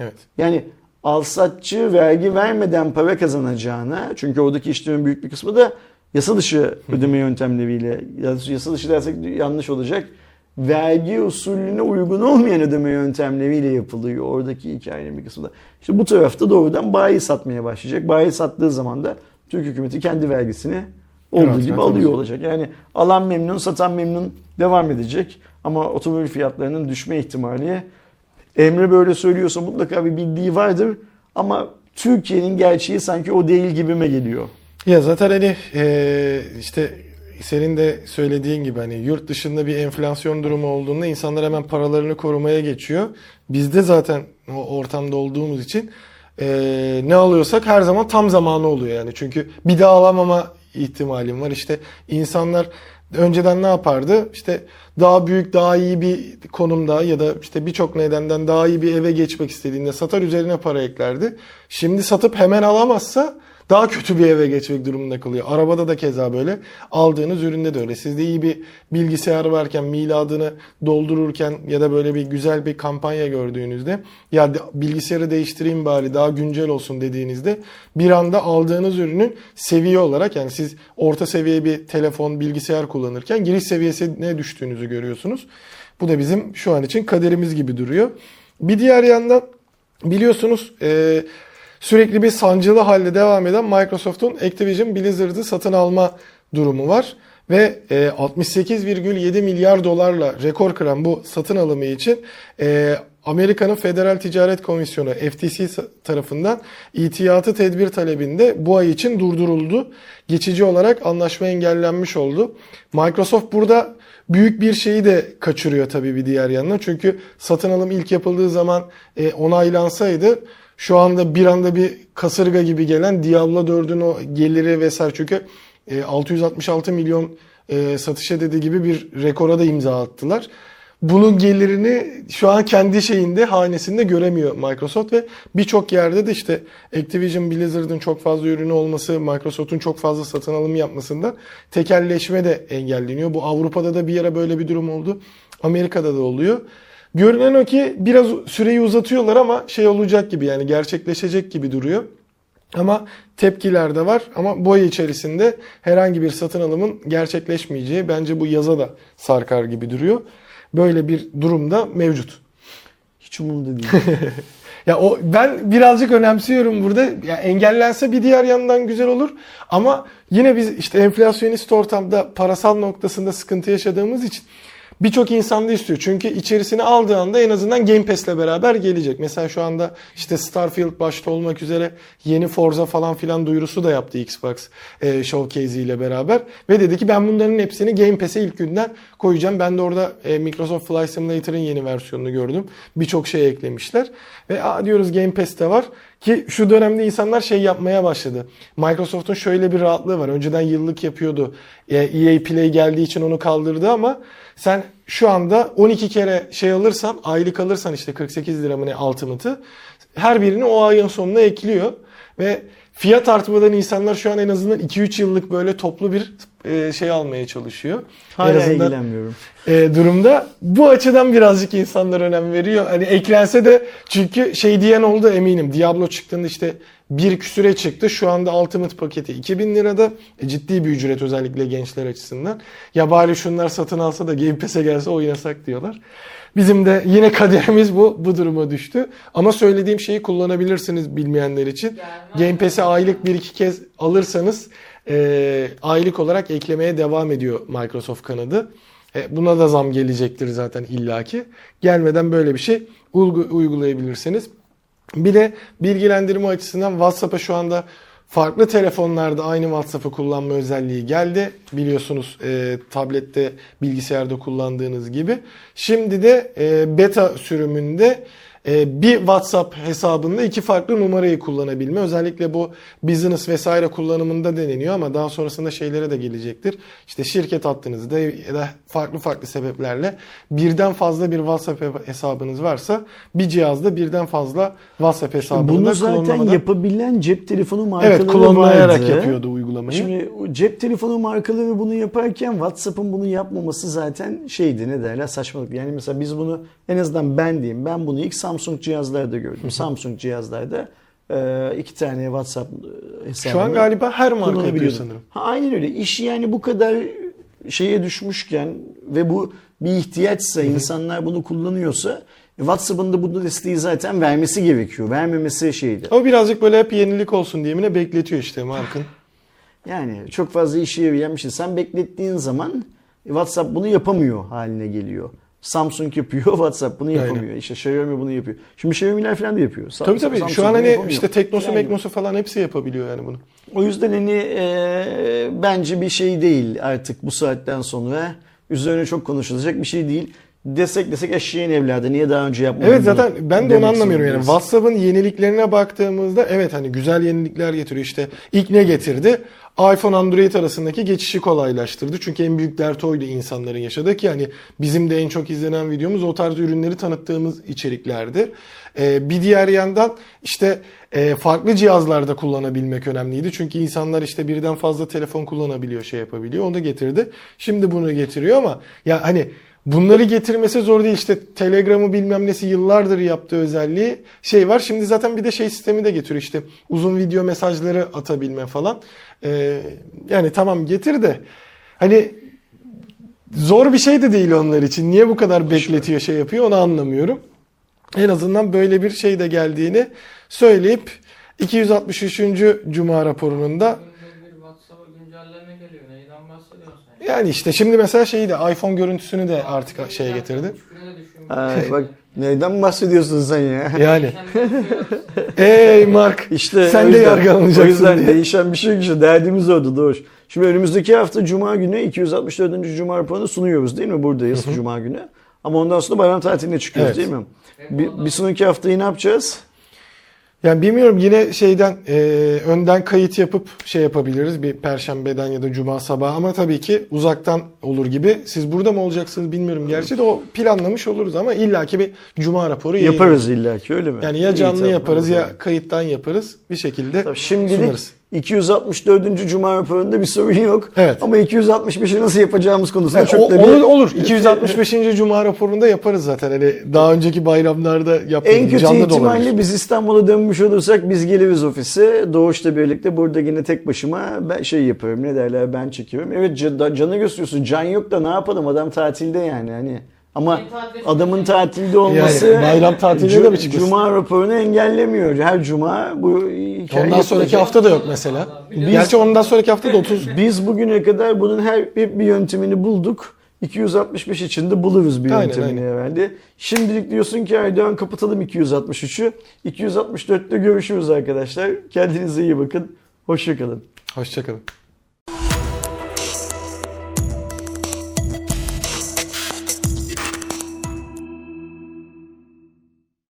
evet. Yani alsatçı vergi vermeden para kazanacağına çünkü oradaki işlerin büyük bir kısmı da yasa dışı ödeme yöntemleriyle ya- yasa dışı dersek yanlış olacak vergi usulüne uygun olmayan ödeme yöntemleriyle yapılıyor oradaki hikayenin bir kısmı da. İşte bu tarafta doğrudan bayi satmaya başlayacak. Bayi sattığı zaman da Türk hükümeti kendi vergisini olduğu Evet, gibi evet, alıyor alacak. olacak. Yani alan memnun, satan memnun devam edecek. Ama otomobil fiyatlarının düşme ihtimali Emre böyle söylüyorsa mutlaka bir bildiği vardır. Ama Türkiye'nin gerçeği sanki o değil gibime geliyor. Ya zaten hani e, işte senin de söylediğin gibi hani yurt dışında bir enflasyon durumu olduğunda insanlar hemen paralarını korumaya geçiyor. Bizde zaten o ortamda olduğumuz için e, ne alıyorsak her zaman tam zamanı oluyor yani. Çünkü bir daha alamama ihtimalim var. İşte insanlar önceden ne yapardı? İşte daha büyük, daha iyi bir konumda ya da işte birçok nedenden daha iyi bir eve geçmek istediğinde satar üzerine para eklerdi. Şimdi satıp hemen alamazsa daha kötü bir eve geçmek durumunda kalıyor. Arabada da keza böyle. Aldığınız üründe de öyle. Sizde iyi bir bilgisayar varken miladını doldururken ya da böyle bir güzel bir kampanya gördüğünüzde ya bilgisayarı değiştireyim bari daha güncel olsun dediğinizde bir anda aldığınız ürünün seviye olarak yani siz orta seviye bir telefon, bilgisayar kullanırken giriş seviyesine düştüğünüzü görüyorsunuz. Bu da bizim şu an için kaderimiz gibi duruyor. Bir diğer yandan biliyorsunuz e, sürekli bir sancılı halde devam eden Microsoft'un Activision Blizzard'ı satın alma durumu var. Ve e, 68,7 milyar dolarla rekor kıran bu satın alımı için e, Amerika'nın Federal Ticaret Komisyonu FTC tarafından itiyatı tedbir talebinde bu ay için durduruldu. Geçici olarak anlaşma engellenmiş oldu. Microsoft burada büyük bir şeyi de kaçırıyor tabii bir diğer yandan. Çünkü satın alım ilk yapıldığı zaman e, onaylansaydı şu anda bir anda bir kasırga gibi gelen Diablo 4'ün o geliri vesaire çünkü E, 666 milyon e, satışa dediği gibi bir rekora da imza attılar. Bunun gelirini şu an kendi şeyinde hanesinde göremiyor Microsoft ve birçok yerde de işte Activision Blizzard'ın çok fazla ürünü olması, Microsoft'un çok fazla satın alım yapmasından tekelleşme de engelleniyor. Bu Avrupa'da da bir ara böyle bir durum oldu. Amerika'da da oluyor. Görünen o ki biraz süreyi uzatıyorlar ama şey olacak gibi yani gerçekleşecek gibi duruyor. Ama tepkiler de var ama bu ay içerisinde herhangi bir satın alımın gerçekleşmeyeceği bence bu yaza da sarkar gibi duruyor. Böyle bir durumda mevcut. Hiç umurumda değil. Ya o ben birazcık önemsiyorum burada. Ya engellense bir diğer yandan güzel olur. Ama yine biz işte enflasyonist ortamda parasal noktasında sıkıntı yaşadığımız için birçok insan da istiyor. Çünkü içerisine aldığı anda en azından Game Pass'le beraber gelecek. Mesela şu anda işte Starfield başta olmak üzere yeni Forza falan filan duyurusu da yaptı Xbox e, Showcase ile beraber. Ve dedi ki ben bunların hepsini Game Pass'e ilk günden koyacağım. Ben de orada e, Microsoft Flight Simulator'ın yeni versiyonunu gördüm. Birçok şey eklemişler. Ve Aa, diyoruz Game Pass'te var. Ki şu dönemde insanlar şey yapmaya başladı. Microsoft'un şöyle bir rahatlığı var. Önceden yıllık yapıyordu. E, EA Play geldiği için onu kaldırdı ama sen şu anda 12 kere şey alırsan, aylık alırsan işte 48 lira mı ne Ultimate'ı her birini o ayın sonuna ekliyor. Ve fiyat artmadan insanlar şu an en azından 2-3 yıllık böyle toplu bir e, şey almaya çalışıyor. Hala azından ilgilenmiyorum. e, durumda. Bu açıdan birazcık insanlar önem veriyor. Hani eklense de çünkü şey diyen oldu eminim. Diablo çıktığında işte bir küsüre çıktı. Şu anda Ultimate paketi 2000 lirada. E, ciddi bir ücret özellikle gençler açısından. Ya bari şunlar satın alsa da Game Pass'e gelse oynasak diyorlar. Bizim de yine kaderimiz bu. Bu duruma düştü. Ama söylediğim şeyi kullanabilirsiniz bilmeyenler için. Game Pass'e aylık bir iki kez alırsanız e, aylık olarak eklemeye devam ediyor Microsoft kanadı. E, buna da zam gelecektir zaten illaki. Gelmeden böyle bir şey uygu- uygulayabilirsiniz. Bir de bilgilendirme açısından WhatsApp'a şu anda farklı telefonlarda aynı WhatsApp'ı kullanma özelliği geldi. Biliyorsunuz e, tablette, bilgisayarda kullandığınız gibi. Şimdi de e, beta sürümünde bir WhatsApp hesabında iki farklı numarayı kullanabilme. Özellikle bu business vesaire kullanımında deneniyor ama daha sonrasında şeylere de gelecektir. İşte şirket hattınızda ya da farklı farklı sebeplerle birden fazla bir WhatsApp hesabınız varsa bir cihazda birden fazla WhatsApp hesabını Bunu da zaten yapabilen cep telefonu markaları Evet klonlayarak vardı. yapıyordu uygulamayı. Şimdi cep telefonu markaları bunu yaparken WhatsApp'ın bunu yapmaması zaten şeydi ne derler saçmalık. Yani mesela biz bunu en azından ben diyeyim ben bunu ilk Samsung cihazlarda gördüm. Samsung cihazlarda e, iki tane WhatsApp e, hesabını Şu an galiba her marka yapıyor sanırım. Ha, aynen öyle. İş yani bu kadar şeye düşmüşken ve bu bir ihtiyaçsa insanlar bunu kullanıyorsa WhatsApp'ın da bu desteği zaten vermesi gerekiyor. Vermemesi şeydi. O birazcık böyle hep yenilik olsun diye mi ne bekletiyor işte markın. Yani çok fazla işe yarayan bir şey. Sen beklettiğin zaman WhatsApp bunu yapamıyor haline geliyor. Samsung yapıyor, WhatsApp bunu yapamıyor. Aynen. İşte Xiaomi bunu yapıyor. Şimdi Xiaomi'ler falan da yapıyor. Tabii tabii. Samsung Şu an hani yapamıyor. işte Teknosu, Yani Meknosu falan hepsi yapabiliyor yani bunu. O yüzden hani e, bence bir şey değil artık bu saatten sonra. Üzerine çok konuşulacak bir şey değil. Desek desek eşeğin evladı. Niye daha önce yapmadın? Evet zaten ben de onu anlamıyorum yani. WhatsApp'ın yeniliklerine baktığımızda evet hani güzel yenilikler getiriyor. İşte ilk ne getirdi? iPhone Android arasındaki geçişi kolaylaştırdı. Çünkü en büyük dert oydu insanların yaşadığı ki hani bizim de en çok izlenen videomuz o tarz ürünleri tanıttığımız içeriklerdi. Ee, bir diğer yandan işte e, farklı cihazlarda kullanabilmek önemliydi. Çünkü insanlar işte birden fazla telefon kullanabiliyor, şey yapabiliyor. Onu da getirdi. Şimdi bunu getiriyor ama ya hani Bunları getirmesi zor değil işte Telegram'ı bilmem nesi yıllardır yaptığı özelliği şey var. Şimdi zaten bir de şey sistemi de getiriyor işte uzun video mesajları atabilme falan. Ee, yani tamam getir de hani zor bir şey de değil onlar için. Niye bu kadar bekletiyor şey yapıyor onu anlamıyorum. En azından böyle bir şey de geldiğini söyleyip 263. Cuma raporunun da Bugün bir WhatsApp'a güncelleme geliyor. Neyden bahsediyorsun sen? Yani işte şimdi mesela şeyi de iPhone görüntüsünü de artık şeye getirdi. Ay, bak neyden bahsediyorsun sen ya? Yani ey Mark İşte sen o de yüzden- yargılanacaksın O yüzden diye. değişen bir şey yok işte. Derdimiz orada Doğuş. Şimdi önümüzdeki hafta Cuma günü 264. Cuma raporunu sunuyoruz değil mi? Buradayız Cuma günü. Ama ondan sonra bayram tatiline çıkıyoruz Evet. değil mi? Bir, bir sonraki haftayı ne yapacağız? Yani bilmiyorum yine şeyden e, önden kayıt yapıp şey yapabiliriz bir perşembeden ya da cuma sabahı ama tabii ki uzaktan olur gibi. Siz burada mı olacaksınız bilmiyorum gerçi de o planlamış oluruz ama illaki bir cuma raporu. Yaparız illaki öyle mi? Yani ya İyi, canlı tamam, yaparız ya kayıttan yaparız bir şekilde Tabii Şimdilik sunarız. 264. Cuma raporunda bir sorun yok. Evet. Ama 265'i nasıl yapacağımız konusunda Evet, çok o- da bir... olur olur. 265. Cuma raporunda yaparız zaten. Hani daha önceki bayramlarda yapmadık. En kötü Canlı ihtimalle olabilir. biz İstanbul'a dönmüş olursak biz geliriz ofise. Doğuş'la birlikte burada yine tek başıma ben şey yapıyorum. Ne derler ben çekiyorum. Evet canı gösteriyorsun. Can yok da ne yapalım adam tatilde yani. Hani ama Bir adamın tatilde olması Yani bayram tatiline de mi çıkmasın? Cuma raporunu engellemiyor. Her cuma bu hikaye Ondan sonraki yapılacak. hafta da yok mesela. Gerçi ondan sonraki hafta da 30. Biz bugüne kadar bunun her hep bir yöntemini bulduk. 265 içinde buluruz bir Aynen, yöntemini aynen. herhalde. Şimdilik diyorsun ki Aydoğan kapatalım 263'ü. 264'te görüşürüz arkadaşlar. Kendinize iyi bakın. Hoşçakalın. Hoşçakalın.